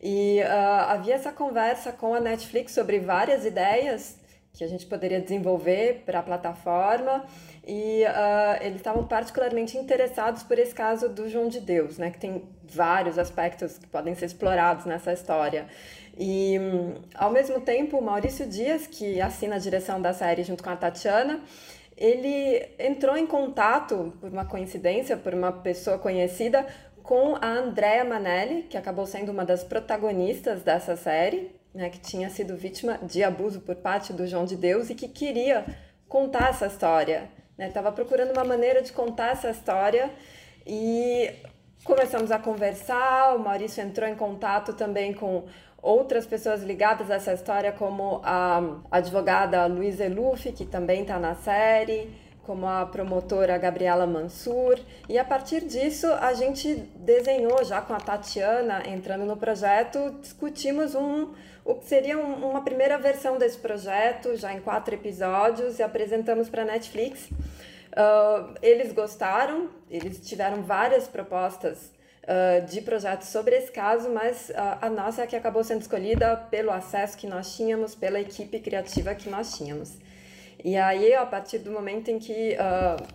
E uh, havia essa conversa com a Netflix sobre várias ideias que a gente poderia desenvolver para a plataforma e uh, eles estavam particularmente interessados por esse caso do João de Deus, né, que tem vários aspectos que podem ser explorados nessa história. E, ao mesmo tempo, o Maurício Dias, que assina a direção da série junto com a Tatiana, ele entrou em contato, por uma coincidência, por uma pessoa conhecida, com a Andrea Manelli, que acabou sendo uma das protagonistas dessa série, né, que tinha sido vítima de abuso por parte do João de Deus e que queria contar essa história. Estava né? procurando uma maneira de contar essa história e começamos a conversar. O Maurício entrou em contato também com outras pessoas ligadas a essa história, como a advogada Luísa Eluf, que também está na série, como a promotora Gabriela Mansur. E a partir disso, a gente desenhou, já com a Tatiana entrando no projeto, discutimos um, o que seria um, uma primeira versão desse projeto, já em quatro episódios, e apresentamos para a Netflix. Uh, eles gostaram, eles tiveram várias propostas uh, de projetos sobre esse caso, mas uh, a nossa é que acabou sendo escolhida pelo acesso que nós tínhamos, pela equipe criativa que nós tínhamos. E aí, a partir do momento em que uh,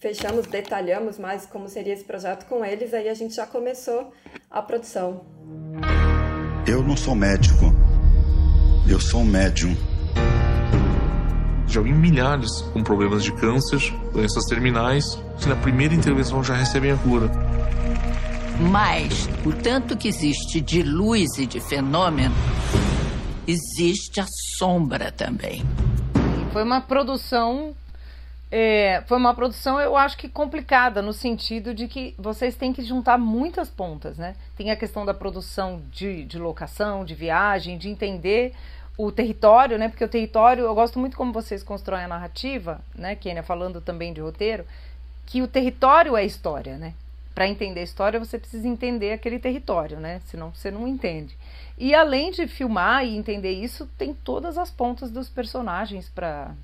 fechamos, detalhamos mais como seria esse projeto com eles, aí a gente já começou a produção. Eu não sou médico, eu sou um médium. Já vi milhares com problemas de câncer, doenças terminais, que na primeira intervenção já recebem a cura. Mas o tanto que existe de luz e de fenômeno, existe a sombra também. Foi uma produção. É, foi uma produção, eu acho que complicada, no sentido de que vocês têm que juntar muitas pontas, né? Tem a questão da produção de, de locação, de viagem, de entender o território, né? Porque o território, eu gosto muito como vocês constroem a narrativa, né, Kênia, falando também de roteiro, que o território é história, né? Para entender a história, você precisa entender aquele território, né? Senão você não entende. E além de filmar e entender isso, tem todas as pontas dos personagens para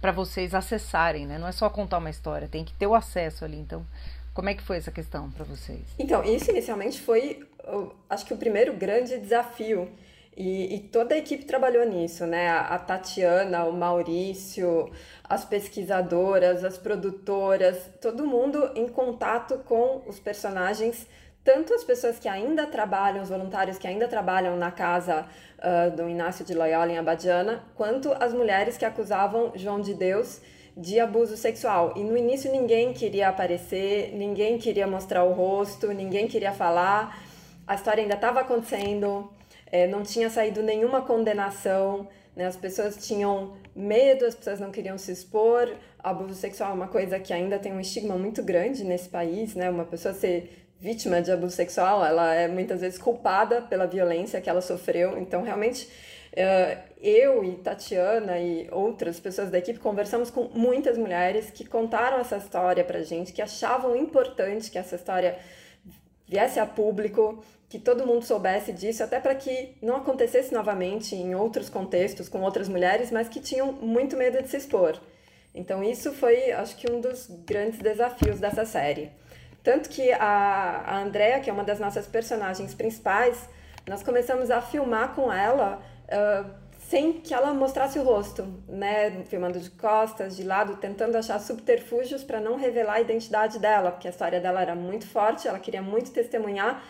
para vocês acessarem, né? Não é só contar uma história, tem que ter o acesso ali. Então, como é que foi essa questão para vocês? Então, isso inicialmente foi, acho que o primeiro grande desafio. E, e, toda a equipe trabalhou nisso, né? A Tatiana, o Maurício, as pesquisadoras, as produtoras, todo mundo em contato com os personagens tanto as pessoas que ainda trabalham, os voluntários que ainda trabalham na casa uh, do Inácio de Loyola em Abadiana, quanto as mulheres que acusavam João de Deus de abuso sexual. E no início ninguém queria aparecer, ninguém queria mostrar o rosto, ninguém queria falar. A história ainda estava acontecendo, é, não tinha saído nenhuma condenação, né? as pessoas tinham medo, as pessoas não queriam se expor. Abuso sexual é uma coisa que ainda tem um estigma muito grande nesse país, né? Uma pessoa ser vítima de abuso sexual, ela é muitas vezes culpada pela violência que ela sofreu. Então, realmente, eh, eu e Tatiana e outras pessoas da equipe conversamos com muitas mulheres que contaram essa história pra gente, que achavam importante que essa história viesse a público, que todo mundo soubesse disso, até para que não acontecesse novamente em outros contextos com outras mulheres, mas que tinham muito medo de se expor. Então, isso foi, acho que, um dos grandes desafios dessa série. Tanto que a, a Andrea, que é uma das nossas personagens principais, nós começamos a filmar com ela uh, sem que ela mostrasse o rosto, né? Filmando de costas, de lado, tentando achar subterfúgios para não revelar a identidade dela, porque a história dela era muito forte, ela queria muito testemunhar,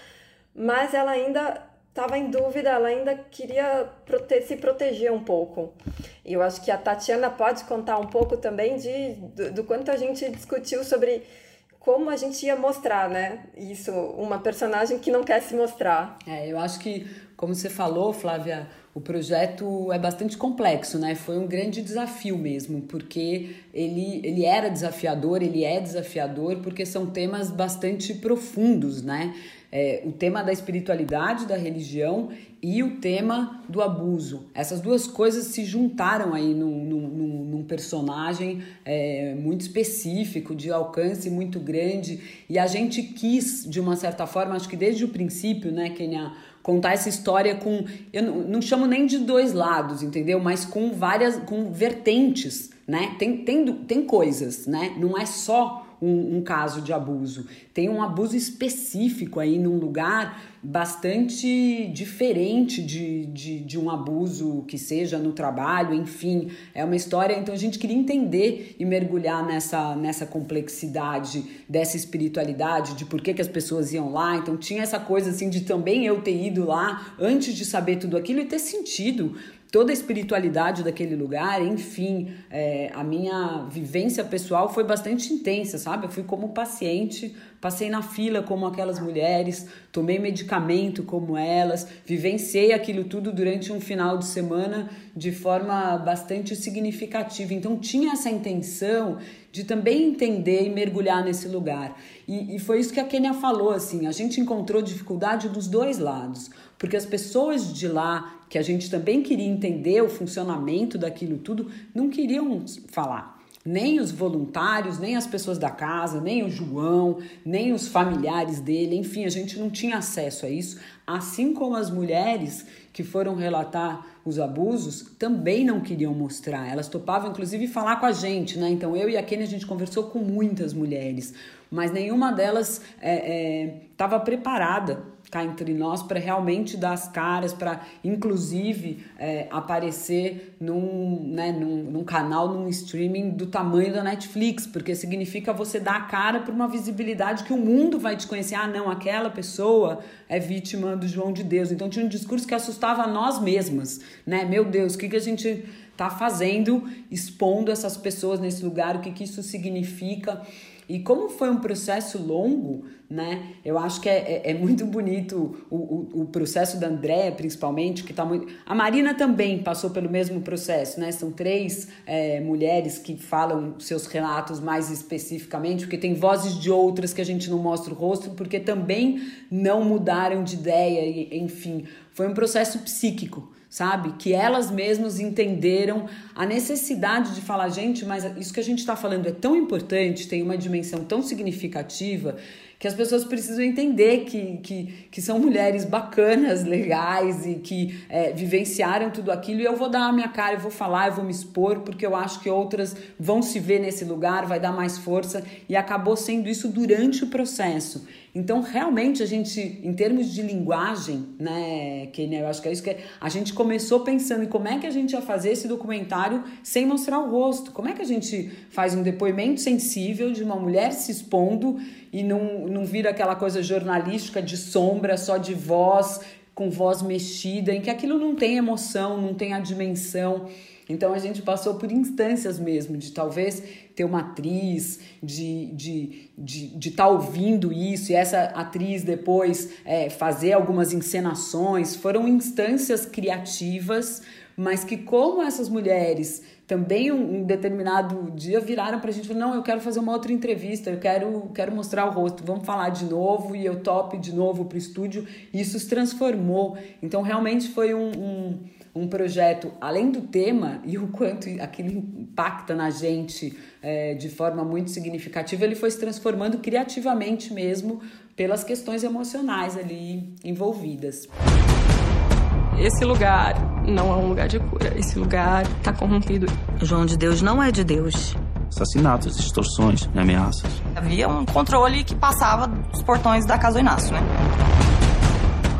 mas ela ainda estava em dúvida, ela ainda queria prote se proteger um pouco. E eu acho que a Tatiana pode contar um pouco também de, do, do quanto a gente discutiu sobre como a gente ia mostrar, né? Isso, uma personagem que não quer se mostrar. É, eu acho que, como você falou, Flávia, o projeto é bastante complexo, né? Foi um grande desafio mesmo, porque ele, ele era desafiador, ele é desafiador, porque são temas bastante profundos, né? É, o tema da espiritualidade, da religião e o tema do abuso. Essas duas coisas se juntaram aí num, num, num personagem é, muito específico, de alcance muito grande, e a gente quis, de uma certa forma, acho que desde o princípio, né, Kenia, contar essa história com. Eu não, não chamo nem de dois lados, entendeu? Mas com várias. com vertentes, né? Tem, tem, tem coisas, né? Não é só um, um, caso de abuso. Tem um abuso específico aí num lugar bastante diferente de, de, de, um abuso que seja no trabalho, enfim. É uma história, então a gente queria entender e mergulhar nessa, nessa complexidade dessa espiritualidade, de por que, que as pessoas iam lá. Então tinha essa coisa assim de também eu ter ido lá antes de saber tudo aquilo e ter sentido toda a espiritualidade daquele lugar, enfim, é, a minha vivência pessoal foi bastante intensa, sabe? Eu fui como paciente, passei na fila como aquelas mulheres, tomei medicamento como elas, vivenciei aquilo tudo durante um final de semana de forma bastante significativa. Então tinha essa intenção de também entender e mergulhar nesse lugar. E, e foi isso que a Kenia falou, assim, a gente encontrou dificuldade dos dois lados, porque as pessoas de lá que a gente também queria entender o funcionamento daquilo tudo, não queriam falar. Nem os voluntários, nem as pessoas da casa, nem o João, nem os familiares dele, enfim, a gente não tinha acesso a isso, assim como as mulheres que foram relatar os abusos também não queriam mostrar. Elas topavam, inclusive, falar com a gente, né? Então eu e a Kenny a gente conversou com muitas mulheres, mas nenhuma delas estava é, é, preparada cá entre nós para realmente dar as caras, para inclusive é, aparecer num, né, num, num, canal, num streaming do tamanho da Netflix, porque significa você dar a cara para uma visibilidade que o mundo vai te conhecer. Ah, não, aquela pessoa é vítima do João de Deus. Então tinha um discurso que assustava nós mesmas, né? Meu Deus, o que, que a gente está fazendo, expondo essas pessoas nesse lugar, o que, que isso significa. E como foi um processo longo, né? Eu acho que é, é, é muito bonito o, o, o, processo da Andréa, principalmente, que tá muito. A Marina também passou pelo mesmo processo, né? São três é, mulheres que falam seus relatos mais especificamente, porque tem vozes de outras que a gente não mostra o rosto, porque também não mudaram de ideia, enfim. Foi um processo psíquico sabe? Que elas mesmas entenderam a necessidade de falar, gente, mas isso que a gente está falando é tão importante, tem uma dimensão tão significativa que as pessoas precisam entender que, que, que são mulheres bacanas, legais e que é, vivenciaram tudo aquilo. E eu vou dar a minha cara, eu vou falar, eu vou me expor, porque eu acho que outras vão se ver nesse lugar, vai dar mais força. E acabou sendo isso durante o processo. Então, realmente, a gente, em termos de linguagem, né, Kenia, eu acho que é isso que é, a gente começou pensando em como é que a gente ia fazer esse documentário sem mostrar o rosto. Como é que a gente faz um depoimento sensível de uma mulher se expondo e não, não vira aquela coisa jornalística de sombra, só de voz, com voz mexida, em que aquilo não tem emoção, não tem a dimensão. Então a gente passou por instâncias mesmo, de talvez ter uma atriz, de estar de, de, de tá ouvindo isso, e essa atriz depois é, fazer algumas encenações. Foram instâncias criativas, mas que, como essas mulheres também um, um determinado dia viraram pra gente e não, eu quero fazer uma outra entrevista, eu quero, quero mostrar o rosto, vamos falar de novo, e eu tope de novo pro estúdio. E isso se transformou. Então, realmente foi um, um, um projeto, além do tema e o quanto aquilo impacta na gente é, de forma muito significativa, ele foi se transformando criativamente mesmo pelas questões emocionais ali envolvidas. Esse lugar não é um lugar de cura. Esse lugar está corrompido. João de Deus não é de Deus. Assassinatos, extorsões ameaças. Havia um controle que passava dos portões da casa do Inácio, né?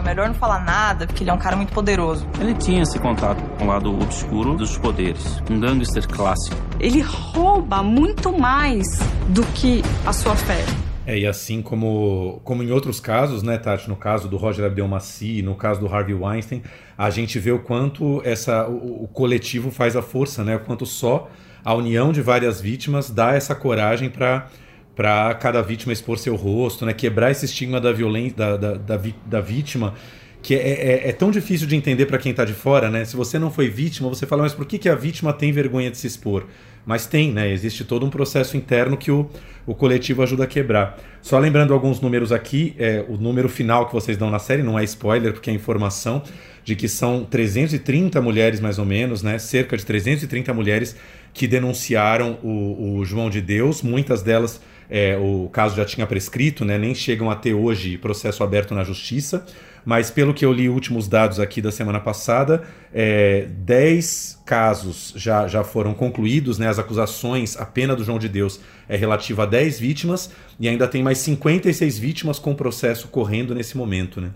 É melhor não falar nada, porque ele é um cara muito poderoso. Ele tinha esse contato com o lado obscuro dos poderes. Um gangster clássico. Ele rouba muito mais do que a sua fé. É, e assim como, como em outros casos, né, Tati, no caso do Roger Abdelmaci, no caso do Harvey Weinstein, a gente vê o quanto essa, o, o coletivo faz a força, né, o quanto só a união de várias vítimas dá essa coragem para para cada vítima expor seu rosto, né, quebrar esse estigma da violência da, da, da, da vítima que é, é, é, tão difícil de entender para quem está de fora, né? Se você não foi vítima, você fala, mas por que, que a vítima tem vergonha de se expor? Mas tem, né? Existe todo um processo interno que o, o coletivo ajuda a quebrar. Só lembrando alguns números aqui, é, o número final que vocês dão na série não é spoiler, porque é informação de que são 330 mulheres, mais ou menos, né? Cerca de 330 mulheres que denunciaram o, o João de Deus, muitas delas é, o caso já tinha prescrito, né? Nem chegam a ter hoje processo aberto na justiça. Mas pelo que eu li últimos dados aqui da semana passada, é, 10 casos já, já foram concluídos, né? As acusações, a pena do João de Deus é relativa a 10 vítimas e ainda tem mais 56 vítimas com processo correndo nesse momento, né?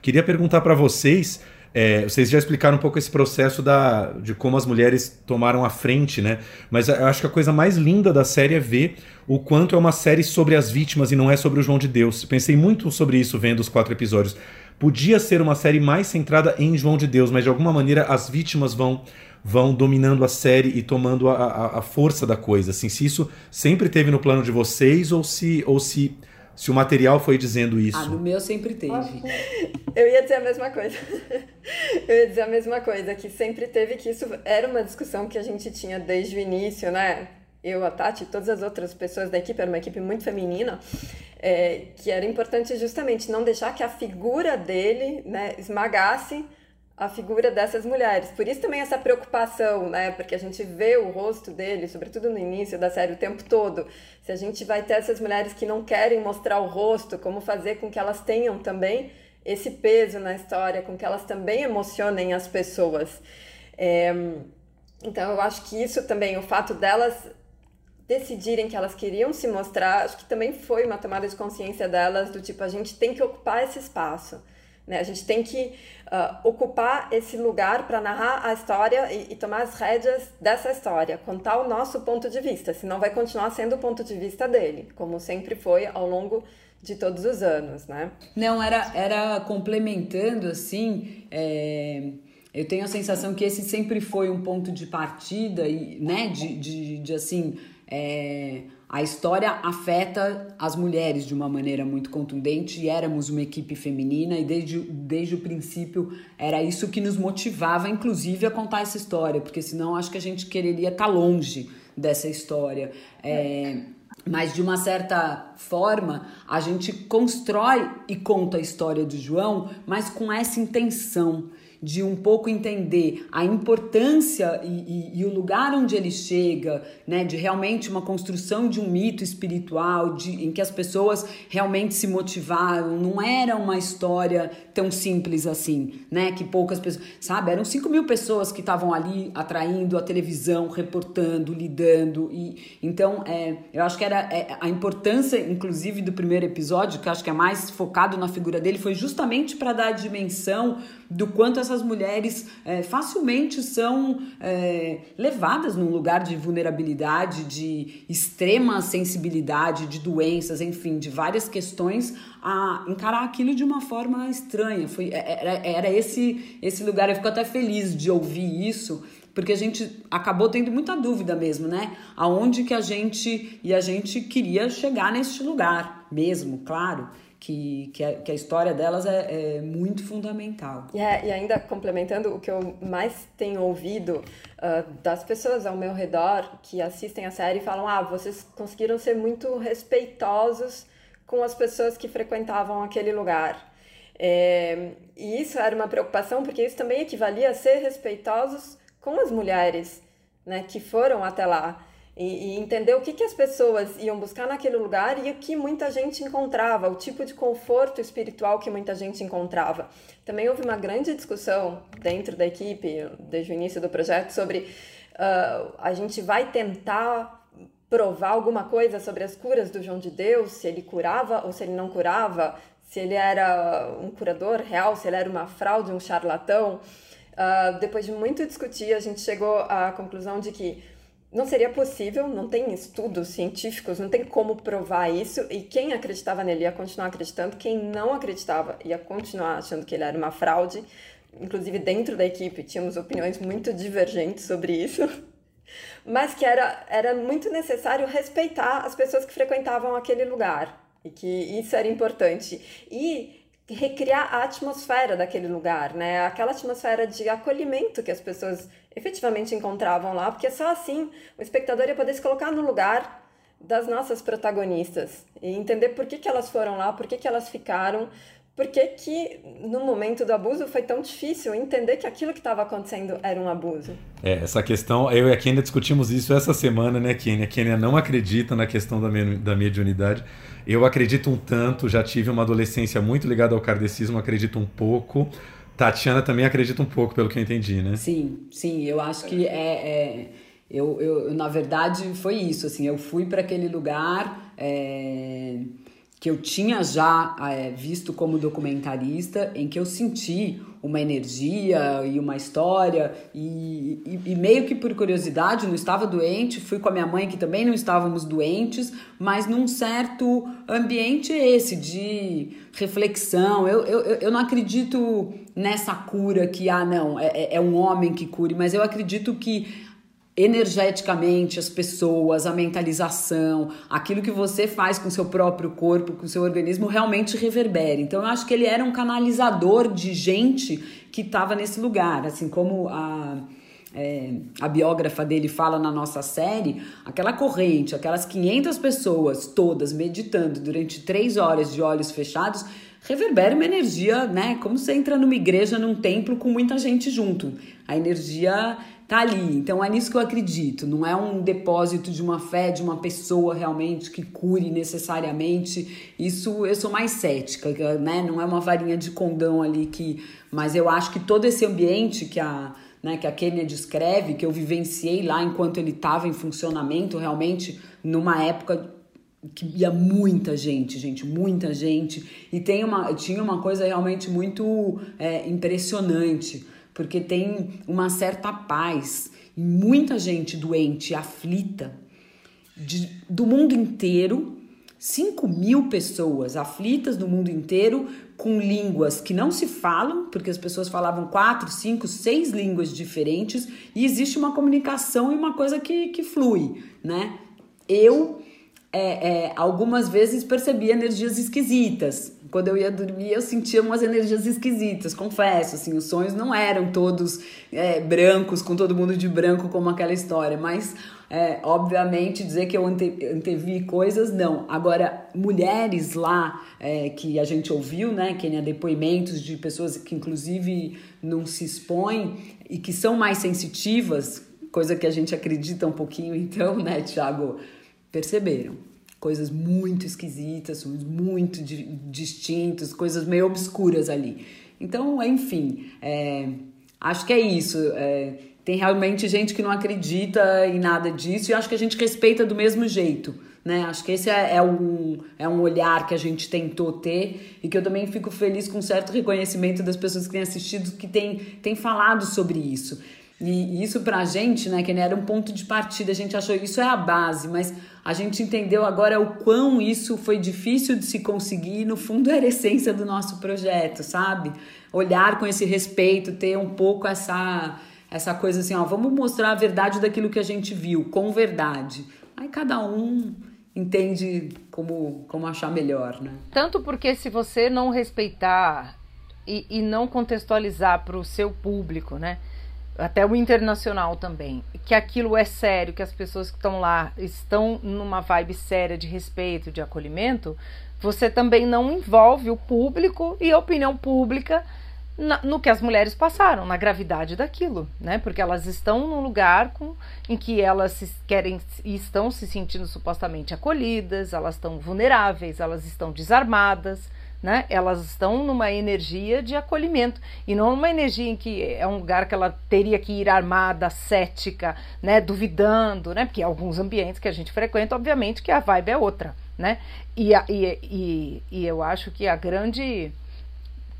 Queria perguntar para vocês é, vocês já explicaram um pouco esse processo da, de como as mulheres tomaram a frente, né? Mas eu acho que a coisa mais linda da série é ver o quanto é uma série sobre as vítimas e não é sobre o João de Deus. Pensei muito sobre isso vendo os quatro episódios. Podia ser uma série mais centrada em João de Deus, mas de alguma maneira as vítimas vão vão dominando a série e tomando a, a, a força da coisa. Assim, se isso sempre teve no plano de vocês ou se ou se se o material foi dizendo isso. Ah, no meu sempre teve. Eu ia dizer a mesma coisa. Eu ia dizer a mesma coisa, que sempre teve que isso era uma discussão que a gente tinha desde o início, né? Eu, a Tati, todas as outras pessoas da equipe, era uma equipe muito feminina, é, que era importante justamente não deixar que a figura dele né, esmagasse a figura dessas mulheres. Por isso também essa preocupação, né? Porque a gente vê o rosto dele, sobretudo no início da série, o tempo todo. Se a gente vai ter essas mulheres que não querem mostrar o rosto, como fazer com que elas tenham também esse peso na história, com que elas também emocionem as pessoas. É... Então eu acho que isso também, o fato delas decidirem que elas queriam se mostrar, acho que também foi uma tomada de consciência delas do tipo, a gente tem que ocupar esse espaço. Né? A gente tem que uh, ocupar esse lugar para narrar a história e, e, tomar as rédeas dessa história, contar o nosso ponto de vista, senão vai continuar sendo o ponto de vista dele, como sempre foi ao longo de todos os anos, né? Não, era, era complementando assim. É... Eu tenho a sensação que esse sempre foi um ponto de partida e, né, de, de, de assim, é, a história afeta as mulheres de uma maneira muito contundente e éramos uma equipe feminina e desde, desde o princípio era isso que nos motivava, inclusive, a contar essa história, porque senão acho que a gente quereria estar longe dessa história. É, mas de uma certa forma a gente constrói e conta a história do João, mas com essa intenção de um pouco entender a importância e, e, e, o lugar onde ele chega, né, de realmente uma construção de um mito espiritual, de, em que as pessoas realmente se motivaram, não era uma história tão simples assim, né, que poucas pessoas, sabe, eram 5 mil pessoas que estavam ali atraindo a televisão, reportando, lidando, e então é, eu acho que era é, a importância, inclusive, do primeiro episódio, que acho que é mais focado na figura dele, foi justamente para dar a dimensão do quanto essas mulheres é, facilmente são é, levadas num lugar de vulnerabilidade, de extrema sensibilidade, de doenças, enfim, de várias questões, a encarar aquilo de uma forma estranha. Foi, é, era, era esse, esse lugar, eu fico até feliz de ouvir isso, porque a gente acabou tendo muita dúvida mesmo, né? Aonde que a gente e a gente queria chegar neste lugar mesmo, claro que, que, a, que a história delas é, é muito fundamental. É, e ainda complementando, o que eu mais tenho ouvido uh, das pessoas ao meu redor que assistem a série falam: ah, vocês conseguiram ser muito respeitosos com as pessoas que frequentavam aquele lugar. É, e isso era uma preocupação, porque isso também equivalia a ser respeitosos com as mulheres né, que foram até lá e, e, entender o que, que as pessoas iam buscar naquele lugar e o que muita gente encontrava, o tipo de conforto espiritual que muita gente encontrava. Também houve uma grande discussão dentro da equipe, desde o início do projeto, sobre uh, a gente vai tentar provar alguma coisa sobre as curas do João de Deus, se ele curava ou se ele não curava, se ele era um curador real, se ele era uma fraude, um charlatão. Uh, depois de muito discutir, a gente chegou à conclusão de que não seria possível, não tem estudos científicos, não tem como provar isso, e quem acreditava nele ia continuar acreditando, quem não acreditava ia continuar achando que ele era uma fraude. Inclusive, dentro da equipe, tínhamos opiniões muito divergentes sobre isso, mas que era, era muito necessário respeitar as pessoas que frequentavam aquele lugar, e que isso era importante. E recriar a atmosfera daquele lugar, né? Aquela atmosfera de acolhimento que as pessoas efetivamente encontravam lá, porque só assim o espectador ia poder se colocar no lugar das nossas protagonistas e entender por que, que elas foram lá, por que, que elas ficaram, por que, que no momento do abuso foi tão difícil entender que aquilo que estava acontecendo era um abuso? É, essa questão, eu e a Kênia discutimos isso essa semana, né, Kênia? A Kênia não acredita na questão da, da mediunidade. Eu acredito um tanto, já tive uma adolescência muito ligada ao kardecismo, acredito um pouco. Tatiana também acredita um pouco, pelo que eu entendi, né? Sim, sim, eu acho que é, é eu, eu, na verdade, foi isso, assim, eu fui para aquele lugar... É que eu tinha já é, visto como documentarista, em que eu senti uma energia e uma história, e, e, e, meio que por curiosidade, não estava doente, fui com a minha mãe que também não estávamos doentes, mas num certo ambiente esse de reflexão. Eu, eu, eu não acredito nessa cura que, ah, não, é, é um homem que cure, mas eu acredito que energeticamente as pessoas, a mentalização, aquilo que você faz com seu próprio corpo, com seu organismo, realmente reverbera. Então eu acho que ele era um canalizador de gente que estava nesse lugar, assim como a. É, a biógrafa dele fala na nossa série, aquela corrente, aquelas 500 pessoas todas meditando durante três horas de olhos fechados, reverbera uma energia, né? Como você entra numa igreja, num templo com muita gente junto. A energia tá ali. Então é nisso que eu acredito. Não é um depósito de uma fé de uma pessoa realmente que cure necessariamente. Isso eu sou mais cética, né? Não é uma varinha de condão ali que, mas eu acho que todo esse ambiente que a né, que a Kênia descreve, que eu vivenciei lá enquanto ele estava em funcionamento, realmente numa época que ia muita gente, gente, muita gente. E tem uma, tinha uma coisa realmente muito é, impressionante porque tem uma certa paz e muita gente doente, aflita, de, do mundo inteiro, 5 mil pessoas aflitas do mundo inteiro, com línguas que não se falam, porque as pessoas falavam quatro, cinco, seis línguas diferentes, e existe uma comunicação e uma coisa que, que flui, né? Eu é, é, algumas vezes percebi energias esquisitas, quando eu ia dormir, eu sentia umas energias esquisitas, confesso. Assim, os sonhos não eram todos é, brancos, com todo mundo de branco, como aquela história, mas é, obviamente dizer que eu ante, antevi coisas, não. Agora, mulheres lá é, que a gente ouviu, né, que depoimentos de pessoas que inclusive não se expõem e que são mais sensitivas, coisa que a gente acredita um pouquinho, então, né, Tiago, perceberam coisas muito esquisitas, muito distintas, coisas meio obscuras ali. Então, enfim, é, acho que é isso. É, tem realmente gente que não acredita em nada disso e acho que a gente respeita do mesmo jeito. Né? Acho que esse é, é, um, é um olhar que a gente tentou ter e que eu também fico feliz com um certo reconhecimento das pessoas que têm assistido, que têm, têm falado sobre isso. E, isso pra gente, né, que era um ponto de partida, a gente achou isso é a base, mas a gente entendeu agora o quão isso foi difícil de se conseguir, e no fundo era a essência do nosso projeto, sabe? Olhar com esse respeito, ter um pouco essa essa coisa assim, ó, vamos mostrar a verdade daquilo que a gente viu, com verdade. Aí cada um entende como, como achar melhor, né? Tanto porque se você não respeitar e, e não contextualizar para o seu público, né? Até o internacional também, que aquilo é sério, que as pessoas que estão lá estão numa vibe séria de respeito, de acolhimento, você também não envolve o público e a opinião pública na, no que as mulheres passaram, na gravidade daquilo, né? Porque elas estão num lugar com, em que elas se querem e estão se sentindo supostamente acolhidas, elas estão vulneráveis, elas estão desarmadas, né? Elas estão numa energia de acolhimento e não numa energia em que é um lugar que ela teria que ir armada, cética, né? Duvidando, né? Porque alguns ambientes que a gente frequenta, obviamente, que a vibe é outra, né? E, a, e, e, e eu acho que a grande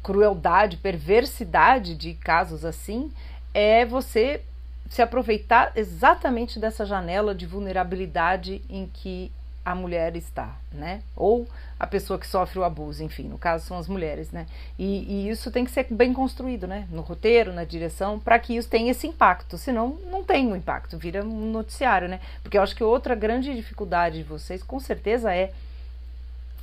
crueldade, perversidade de casos assim é você se aproveitar exatamente dessa janela de vulnerabilidade em que a mulher está, né? Ou a pessoa que sofre o abuso, enfim, no caso são as mulheres, né? E, e isso tem que ser bem construído, né? No roteiro, na direção, para que isso tenha esse impacto. Senão, não tem o um impacto, vira um noticiário, né? Porque eu acho que outra grande dificuldade de vocês, com certeza, é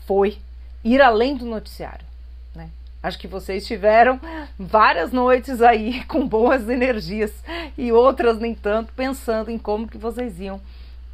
foi ir além do noticiário, né? Acho que vocês tiveram várias noites aí com boas energias e outras nem tanto, pensando em como que vocês iam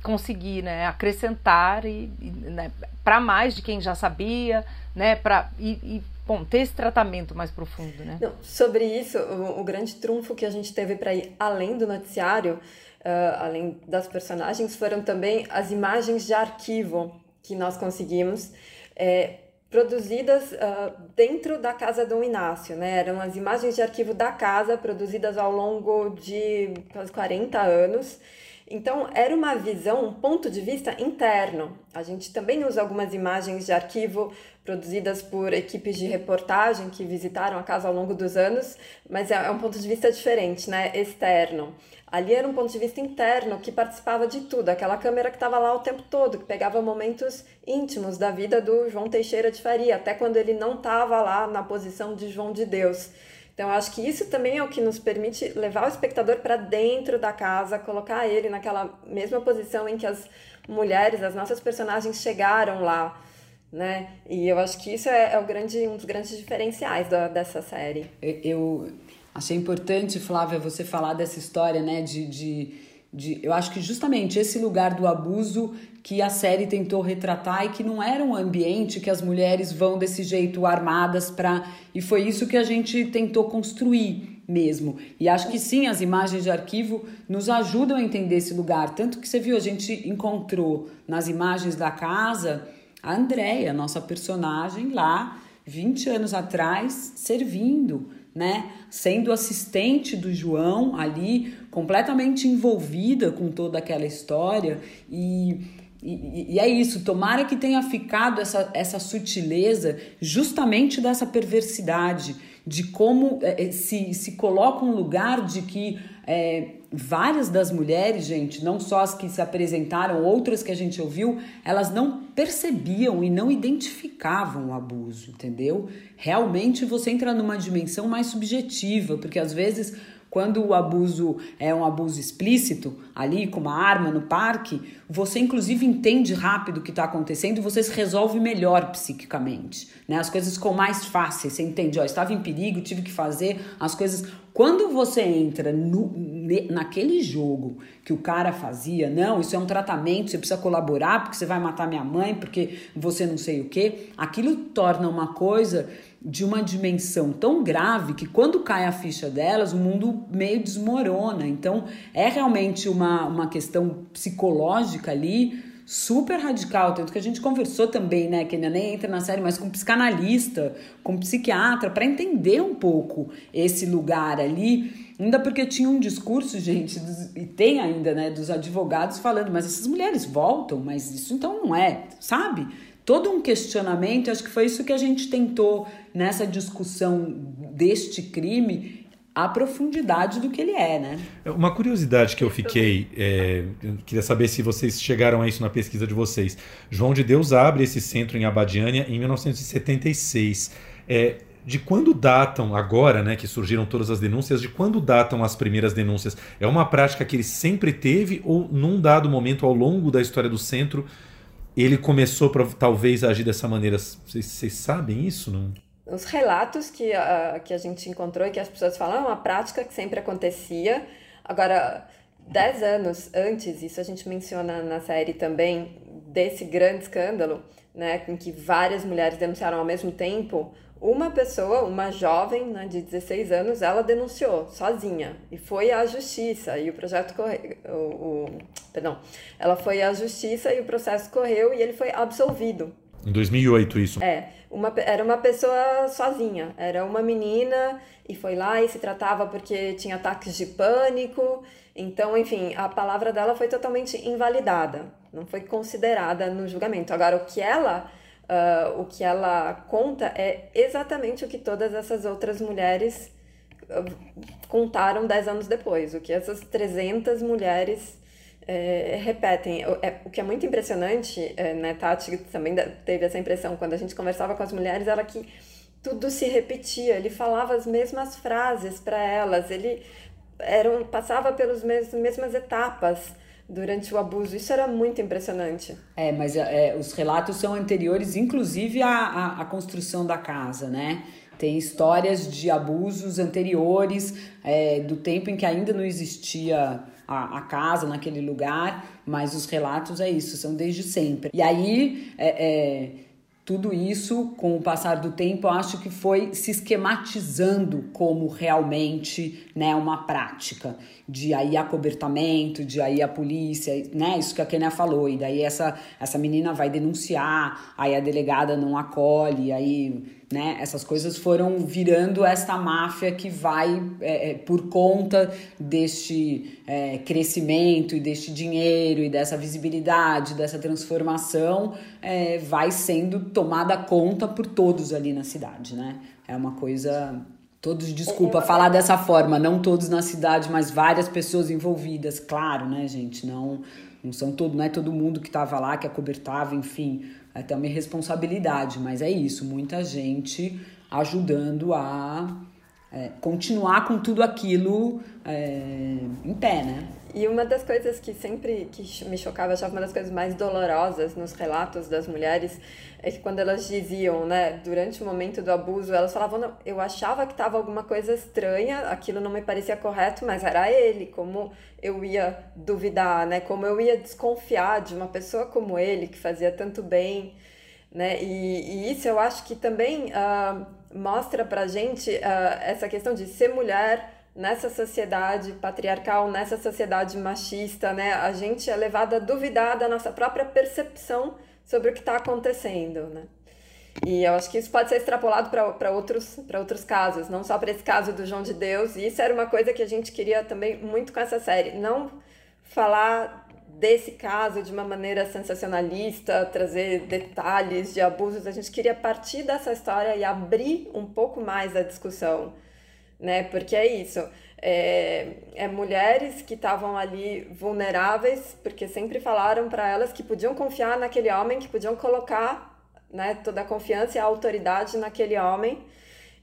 conseguir né, acrescentar e, e né, para mais de quem já sabia, né, pra, e, e bom, ter esse tratamento mais profundo, né? Não, sobre isso, o, o, grande trunfo que a gente teve para ir além do noticiário, uh, além das personagens, foram também as imagens de arquivo que nós conseguimos. É, produzidas uh, dentro da casa do Inácio, né? Eram as imagens de arquivo da casa produzidas ao longo de quase 40 anos. Então, era uma visão, um ponto de vista interno. A gente também usa algumas imagens de arquivo produzidas por equipes de reportagem que visitaram a casa ao longo dos anos, mas é, é um ponto de vista diferente, né? Externo. Ali era um ponto de vista interno que participava de tudo, aquela câmera que estava lá o tempo todo, que pegava momentos íntimos da vida do João Teixeira de Faria, até quando ele não estava lá na posição de João de Deus. Então, acho que isso também é o que nos permite levar o espectador para dentro da casa, colocar ele naquela mesma posição em que as mulheres, as nossas personagens chegaram lá, né? E eu acho que isso é, é o grande, um dos grandes diferenciais da, dessa série. Eu, Achei importante, Flávia, você falar dessa história, né? De, de, de, eu acho que justamente esse lugar do abuso que a série tentou retratar e que não era um ambiente que as mulheres vão desse jeito armadas para. E foi isso que a gente tentou construir mesmo. E acho que sim, as imagens de arquivo nos ajudam a entender esse lugar. Tanto que você viu, a gente encontrou nas imagens da casa a Andréia, nossa personagem, lá 20 anos atrás, servindo né? Sendo assistente do João ali, completamente envolvida com toda aquela história e, e, e, é isso, tomara que tenha ficado essa, essa sutileza justamente dessa perversidade, de como é, se, se coloca um lugar de que é, várias das mulheres, gente, não só as que se apresentaram, outras que a gente ouviu, elas não percebiam e não identificavam o abuso, entendeu? Realmente você entra numa dimensão mais subjetiva, porque às vezes quando o abuso é um abuso explícito, ali com uma arma no parque, você inclusive entende rápido o que está acontecendo e você se resolve melhor psiquicamente. Né? As coisas ficam mais fáceis, você entende, ó, estava em perigo, tive que fazer as coisas. Quando você entra no, naquele jogo que o cara fazia, não, isso é um tratamento, você precisa colaborar porque você vai matar minha mãe, porque você não sei o que, aquilo torna uma coisa de uma dimensão tão grave que quando cai a ficha delas, o mundo meio desmorona. Então, é realmente uma, uma questão psicológica ali super radical, tanto que a gente conversou também, né, que ainda nem entra na série, mas com psicanalista, com psiquiatra, para entender um pouco esse lugar ali, ainda porque tinha um discurso, gente, dos, e tem ainda, né, dos advogados falando, mas essas mulheres voltam, mas isso então não é, sabe? todo um questionamento, acho que foi isso que a gente tentou nessa discussão deste crime, a profundidade do que ele é, né? Uma curiosidade que eu fiquei, é, eu queria saber se vocês chegaram a isso na pesquisa de vocês. João de Deus abre esse centro em Abadiânia em 1976. É, de quando datam agora, né, que surgiram todas as denúncias, de quando datam as primeiras denúncias? É uma prática que ele sempre teve ou num dado momento ao longo da história do centro ele começou pra, talvez a agir dessa maneira. Vocês sabem isso? Não? Os relatos que, uh, que a gente encontrou e que as pessoas falam é uma prática que sempre acontecia. Agora, dez anos antes, isso a gente menciona na série também, desse grande escândalo, né, em que várias mulheres denunciaram ao mesmo tempo, uma pessoa, uma jovem né, de 16 anos, ela denunciou sozinha e foi à justiça e o projeto correu, o, o, perdão, ela foi à justiça e o processo correu e ele foi absolvido. Em 2008 isso. É, uma, era uma pessoa sozinha, era uma menina e foi lá e se tratava porque tinha ataques de pânico, então, enfim, a palavra dela foi totalmente invalidada, não foi considerada no julgamento. Agora, o que ela uh, o que ela conta é exatamente o que todas essas outras mulheres uh, contaram dez anos depois, o que essas 300 mulheres é, repetem. O que é muito impressionante, é, né, Tati também teve essa impressão quando a gente conversava com as mulheres, era que tudo se repetia, ele falava as mesmas frases para elas, ele eram, passava pelas mesmas etapas durante o abuso. Isso era muito impressionante. É, mas é, os relatos são anteriores, inclusive à, à, à, construção da casa, né? Tem histórias de abusos anteriores, é, do tempo em que ainda não existia a, a, casa naquele lugar, mas os relatos é isso, são desde sempre. E aí, é, é tudo isso, com o passar do tempo, acho que foi se esquematizando como realmente né, uma prática de aí acobertamento, de aí a polícia, né? Isso que a Kenia falou, e daí essa, essa menina vai denunciar, aí a delegada não acolhe, aí né? Essas coisas foram virando esta máfia que vai, é, é, por conta deste é, crescimento e deste dinheiro e dessa visibilidade, dessa transformação, é, vai sendo tomada conta por todos ali na cidade, né? É uma coisa. Todos, desculpa falar dessa forma, não todos na cidade, mas várias pessoas envolvidas, claro, né, gente? Não, não são todo, não é todo mundo que estava lá, que acobertava, enfim, é até uma responsabilidade, mas é isso, muita gente ajudando a é, continuar com tudo aquilo é, em pé, né? E uma das coisas que sempre que me chocava, achava uma das coisas mais dolorosas nos relatos das mulheres, é que quando elas diziam, né, durante o momento do abuso, elas falavam, eu achava que estava alguma coisa estranha, aquilo não me parecia correto, mas era ele, como eu ia duvidar, né, como eu ia desconfiar de uma pessoa como ele, que fazia tanto bem, né, e, e isso eu acho que também uh, mostra pra gente uh, essa questão de ser mulher nessa sociedade patriarcal, nessa sociedade machista, né, a gente é levado a duvidar da nossa própria percepção sobre o que está acontecendo, né? E eu acho que isso pode ser extrapolado para outros, outros casos, não só para esse caso do João de Deus. E isso era uma coisa que a gente queria também muito com essa série. Não falar desse caso de uma maneira sensacionalista, trazer detalhes de abusos. A gente queria partir dessa história e abrir um pouco mais a discussão né? Porque é isso. É, é mulheres que estavam ali vulneráveis, porque sempre falaram para elas que podiam confiar naquele homem, que podiam colocar né, toda a confiança e a autoridade naquele homem,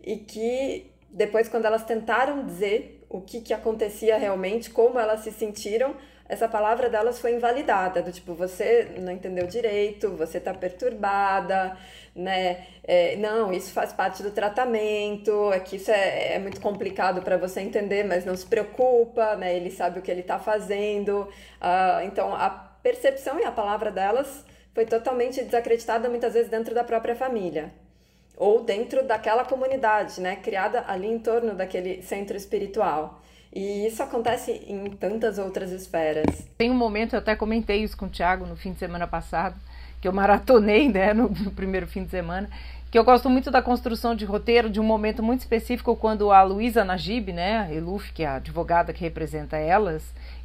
e que depois, quando elas tentaram dizer o que, que acontecia realmente, como elas se sentiram, essa palavra delas foi invalidada, do tipo, você não entendeu direito, você está perturbada, né? É, não, isso faz parte do tratamento, é que isso é, é muito complicado para você entender, mas não se preocupa, né? Ele sabe o que ele está fazendo. Uh, então, a percepção e a palavra delas foi totalmente desacreditada muitas vezes dentro da própria família ou dentro daquela comunidade, né? Criada ali em torno daquele centro espiritual. E isso acontece em tantas outras esferas. Tem um momento, eu até comentei isso com o Thiago no fim de semana passado, que eu maratonei né, no, no primeiro fim de semana, que eu gosto muito da construção de roteiro de um momento muito específico quando a Luísa Najib, né, Eluf, que é a advogada que representa elas,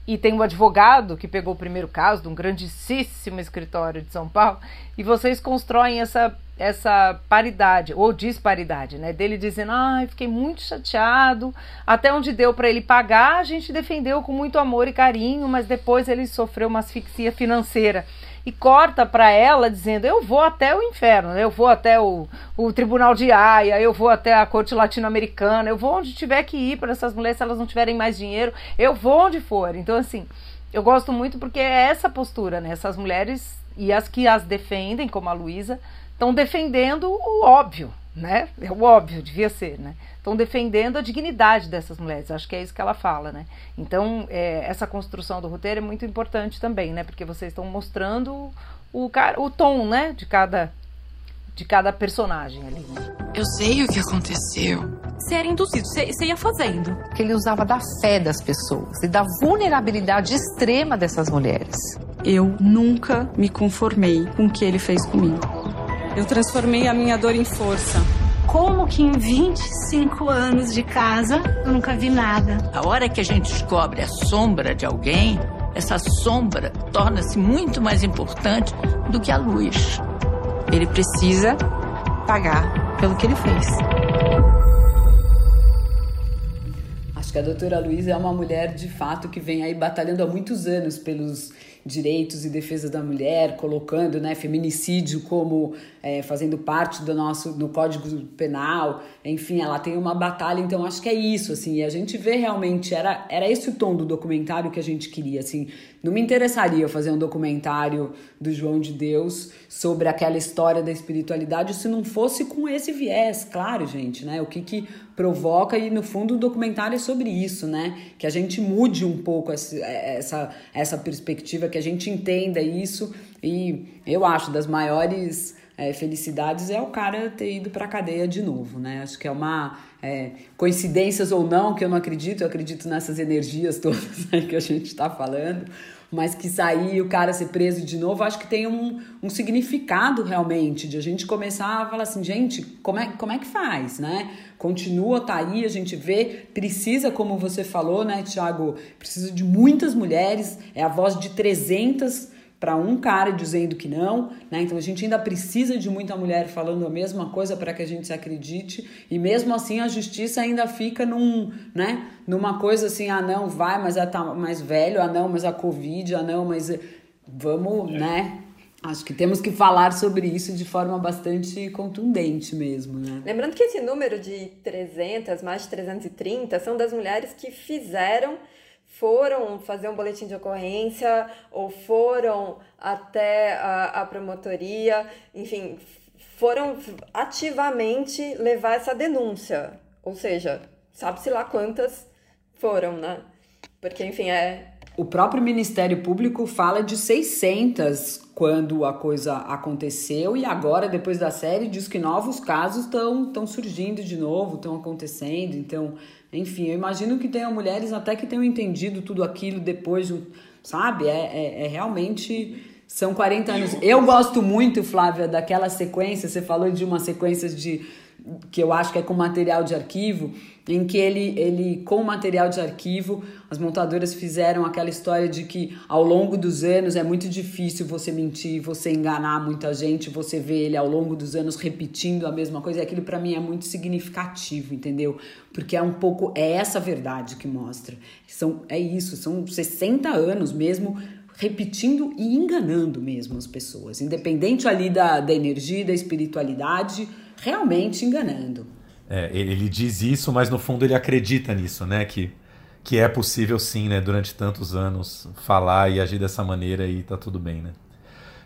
e tem um advogado que pegou o primeiro caso de um grandíssimo escritório de São Paulo, e vocês constroem essa, essa paridade, ou disparidade, né? Dele dizendo, ai, ah, fiquei muito chateado, até onde deu para ele pagar, a gente defendeu com muito amor e carinho, mas depois ele sofreu uma asfixia financeira e corta para ela dizendo: Eu vou até o inferno, eu vou até o, o tribunal de Haia, eu vou até a corte latino-americana, eu vou onde tiver que ir para essas mulheres, se elas não tiverem mais dinheiro, eu vou onde for. Então, assim, eu gosto muito porque é essa postura, né? Essas mulheres e as que as defendem, como a Luísa, estão defendendo o óbvio, né? É o óbvio, devia ser, né? Estão defendendo a dignidade dessas mulheres. Acho que é isso que ela fala, né? Então, é, essa construção do roteiro é muito importante também, né? Porque vocês estão mostrando o, o tom, né? De cada, de cada personagem ali. Eu sei o que aconteceu. Você era induzido, você, você ia fazendo. Que ele usava da fé das pessoas e da vulnerabilidade extrema dessas mulheres. Eu nunca me conformei com o que ele fez comigo. Eu transformei a minha dor em força. Como que em 25 anos de casa eu nunca vi nada? A hora que a gente descobre a sombra de alguém, essa sombra torna-se muito mais importante do que a luz. Ele precisa pagar pelo que ele fez. Acho que a doutora Luísa é uma mulher de fato que vem aí batalhando há muitos anos pelos direitos e defesa da mulher, colocando né, feminicídio como é, fazendo parte do nosso do código penal, enfim, ela tem uma batalha, então acho que é isso, assim, e a gente vê realmente, era, era esse o tom do documentário que a gente queria, assim, não me interessaria fazer um documentário do João de Deus sobre aquela história da espiritualidade se não fosse com esse viés, claro, gente, né, o que que provoca e no fundo o documentário é sobre isso, né, que a gente mude um pouco essa, essa, essa perspectiva, que a gente entenda isso. E eu acho das maiores é, felicidades é o cara ter ido para cadeia de novo, né? Acho que é uma é, coincidências ou não, que eu não acredito, eu acredito nessas energias todas aí que a gente está falando, mas que sair o cara ser preso de novo, acho que tem um, um significado realmente, de a gente começar a falar assim, gente, como é, como é que faz, né? Continua, tá aí, a gente vê, precisa, como você falou, né, Tiago, precisa de muitas mulheres, é a voz de 300 para um cara dizendo que não, né? Então a gente ainda precisa de muita mulher falando a mesma coisa para que a gente se acredite e mesmo assim a justiça ainda fica num, né? Numa coisa assim, ah não, vai, mas é tá mais velho, ah não, mas a covid, ah não, mas vamos, né? Acho que temos que falar sobre isso de forma bastante contundente mesmo, né? Lembrando que esse número de 300, mais de 330, são das mulheres que fizeram foram fazer um boletim de ocorrência ou foram até a, a promotoria, enfim, foram ativamente levar essa denúncia. Ou seja, sabe-se lá quantas foram, né? Porque, enfim, é. O próprio Ministério Público fala de 600 quando a coisa aconteceu e agora, depois da série, diz que novos casos estão surgindo de novo, estão acontecendo. Então, enfim, eu imagino que tenham mulheres até que tenham entendido tudo aquilo depois, sabe? É, é, é realmente. São 40 anos. Eu gosto muito, Flávia, daquela sequência. Você falou de uma sequência de que eu acho que é com material de arquivo, em que ele, ele com material de arquivo, as montadoras fizeram aquela história de que ao longo dos anos é muito difícil você mentir, você enganar muita gente, você vê ele ao longo dos anos repetindo a mesma coisa, e aquilo para mim é muito significativo, entendeu? Porque é um pouco é essa verdade que mostra. São é isso, são 60 anos mesmo repetindo e enganando mesmo as pessoas, independente ali da, da energia, da espiritualidade, realmente enganando. É, ele diz isso, mas no fundo ele acredita nisso, né? Que, que é possível sim, né? Durante tantos anos falar e agir dessa maneira e tá tudo bem, né?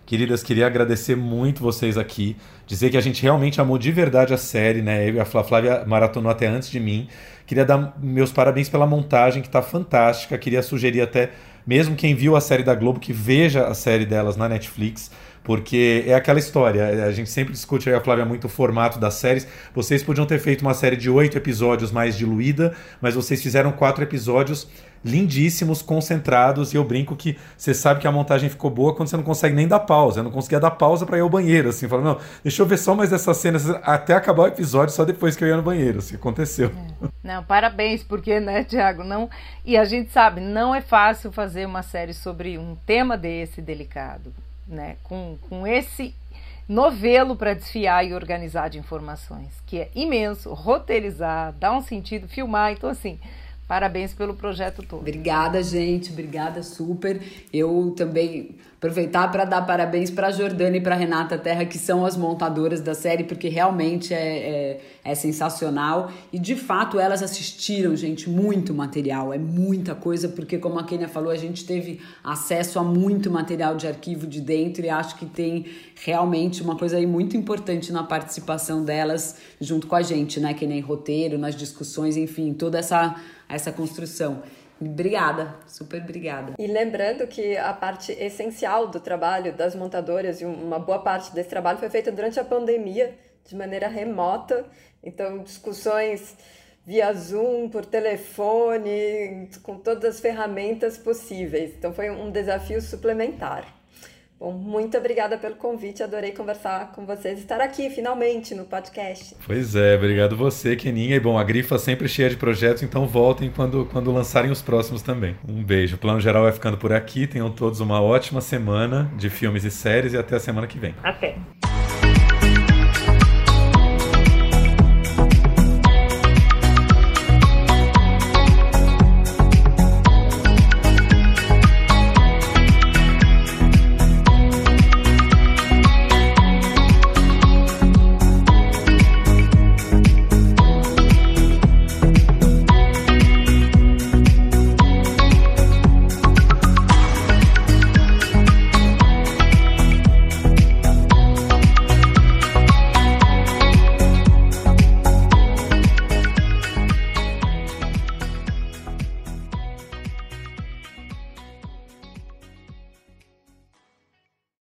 Queridas, queria agradecer muito vocês aqui, dizer que a gente realmente amou de verdade a série, né? Eu, a Flávia maratonou até antes de mim. Queria dar meus parabéns pela montagem, que tá fantástica. Queria sugerir até, mesmo quem viu a série da Globo, que veja a série delas na Netflix porque é aquela história, a gente sempre discute aí, a Flávia, muito o formato das séries. Vocês podiam ter feito uma série de oito episódios mais diluída, mas vocês fizeram quatro episódios lindíssimos, concentrados, e eu brinco que você sabe que a montagem ficou boa quando você não consegue nem dar pausa. Eu não conseguia dar pausa para ir ao banheiro, assim, falando, não, deixa eu ver só mais essa cena, até acabar o episódio, só depois que eu ia no banheiro, assim, aconteceu. É. Não, parabéns, porque, né, Tiago, não... E a gente sabe, não é fácil fazer uma série sobre um tema desse delicado né, com, com esse novelo para desfiar e organizar de informações, que é imenso, roteirizar, dar um sentido, filmar. Então, assim, Parabéns pelo projeto todo. Obrigada, gente. Obrigada, super. Eu também aproveitar para dar parabéns para a Jordana e para Renata Terra, que são as montadoras da série, porque realmente é, é, é, sensacional. E de fato elas assistiram, gente, muito material, é muita coisa, porque como a Kenia falou, a gente teve acesso a muito material de arquivo de dentro e acho que tem realmente uma coisa aí muito importante na participação delas junto com a gente, né? Que nem roteiro, nas discussões, enfim, toda essa essa construção. Obrigada, super obrigada. E lembrando que a parte essencial do trabalho das montadoras e uma boa parte desse trabalho foi feita durante a pandemia, de maneira remota. Então, discussões via Zoom, por telefone, com todas as ferramentas possíveis. Então, foi um desafio suplementar. Bom, muito obrigada pelo convite, adorei conversar com vocês, estar aqui finalmente no podcast. Pois é, obrigado você, Keninha. E bom, a Grifa sempre cheia de projetos, então voltem quando, quando lançarem os próximos também. Um beijo. O Plano Geral vai ficando por aqui. Tenham todos uma ótima semana de filmes e séries e até a semana que vem. Até.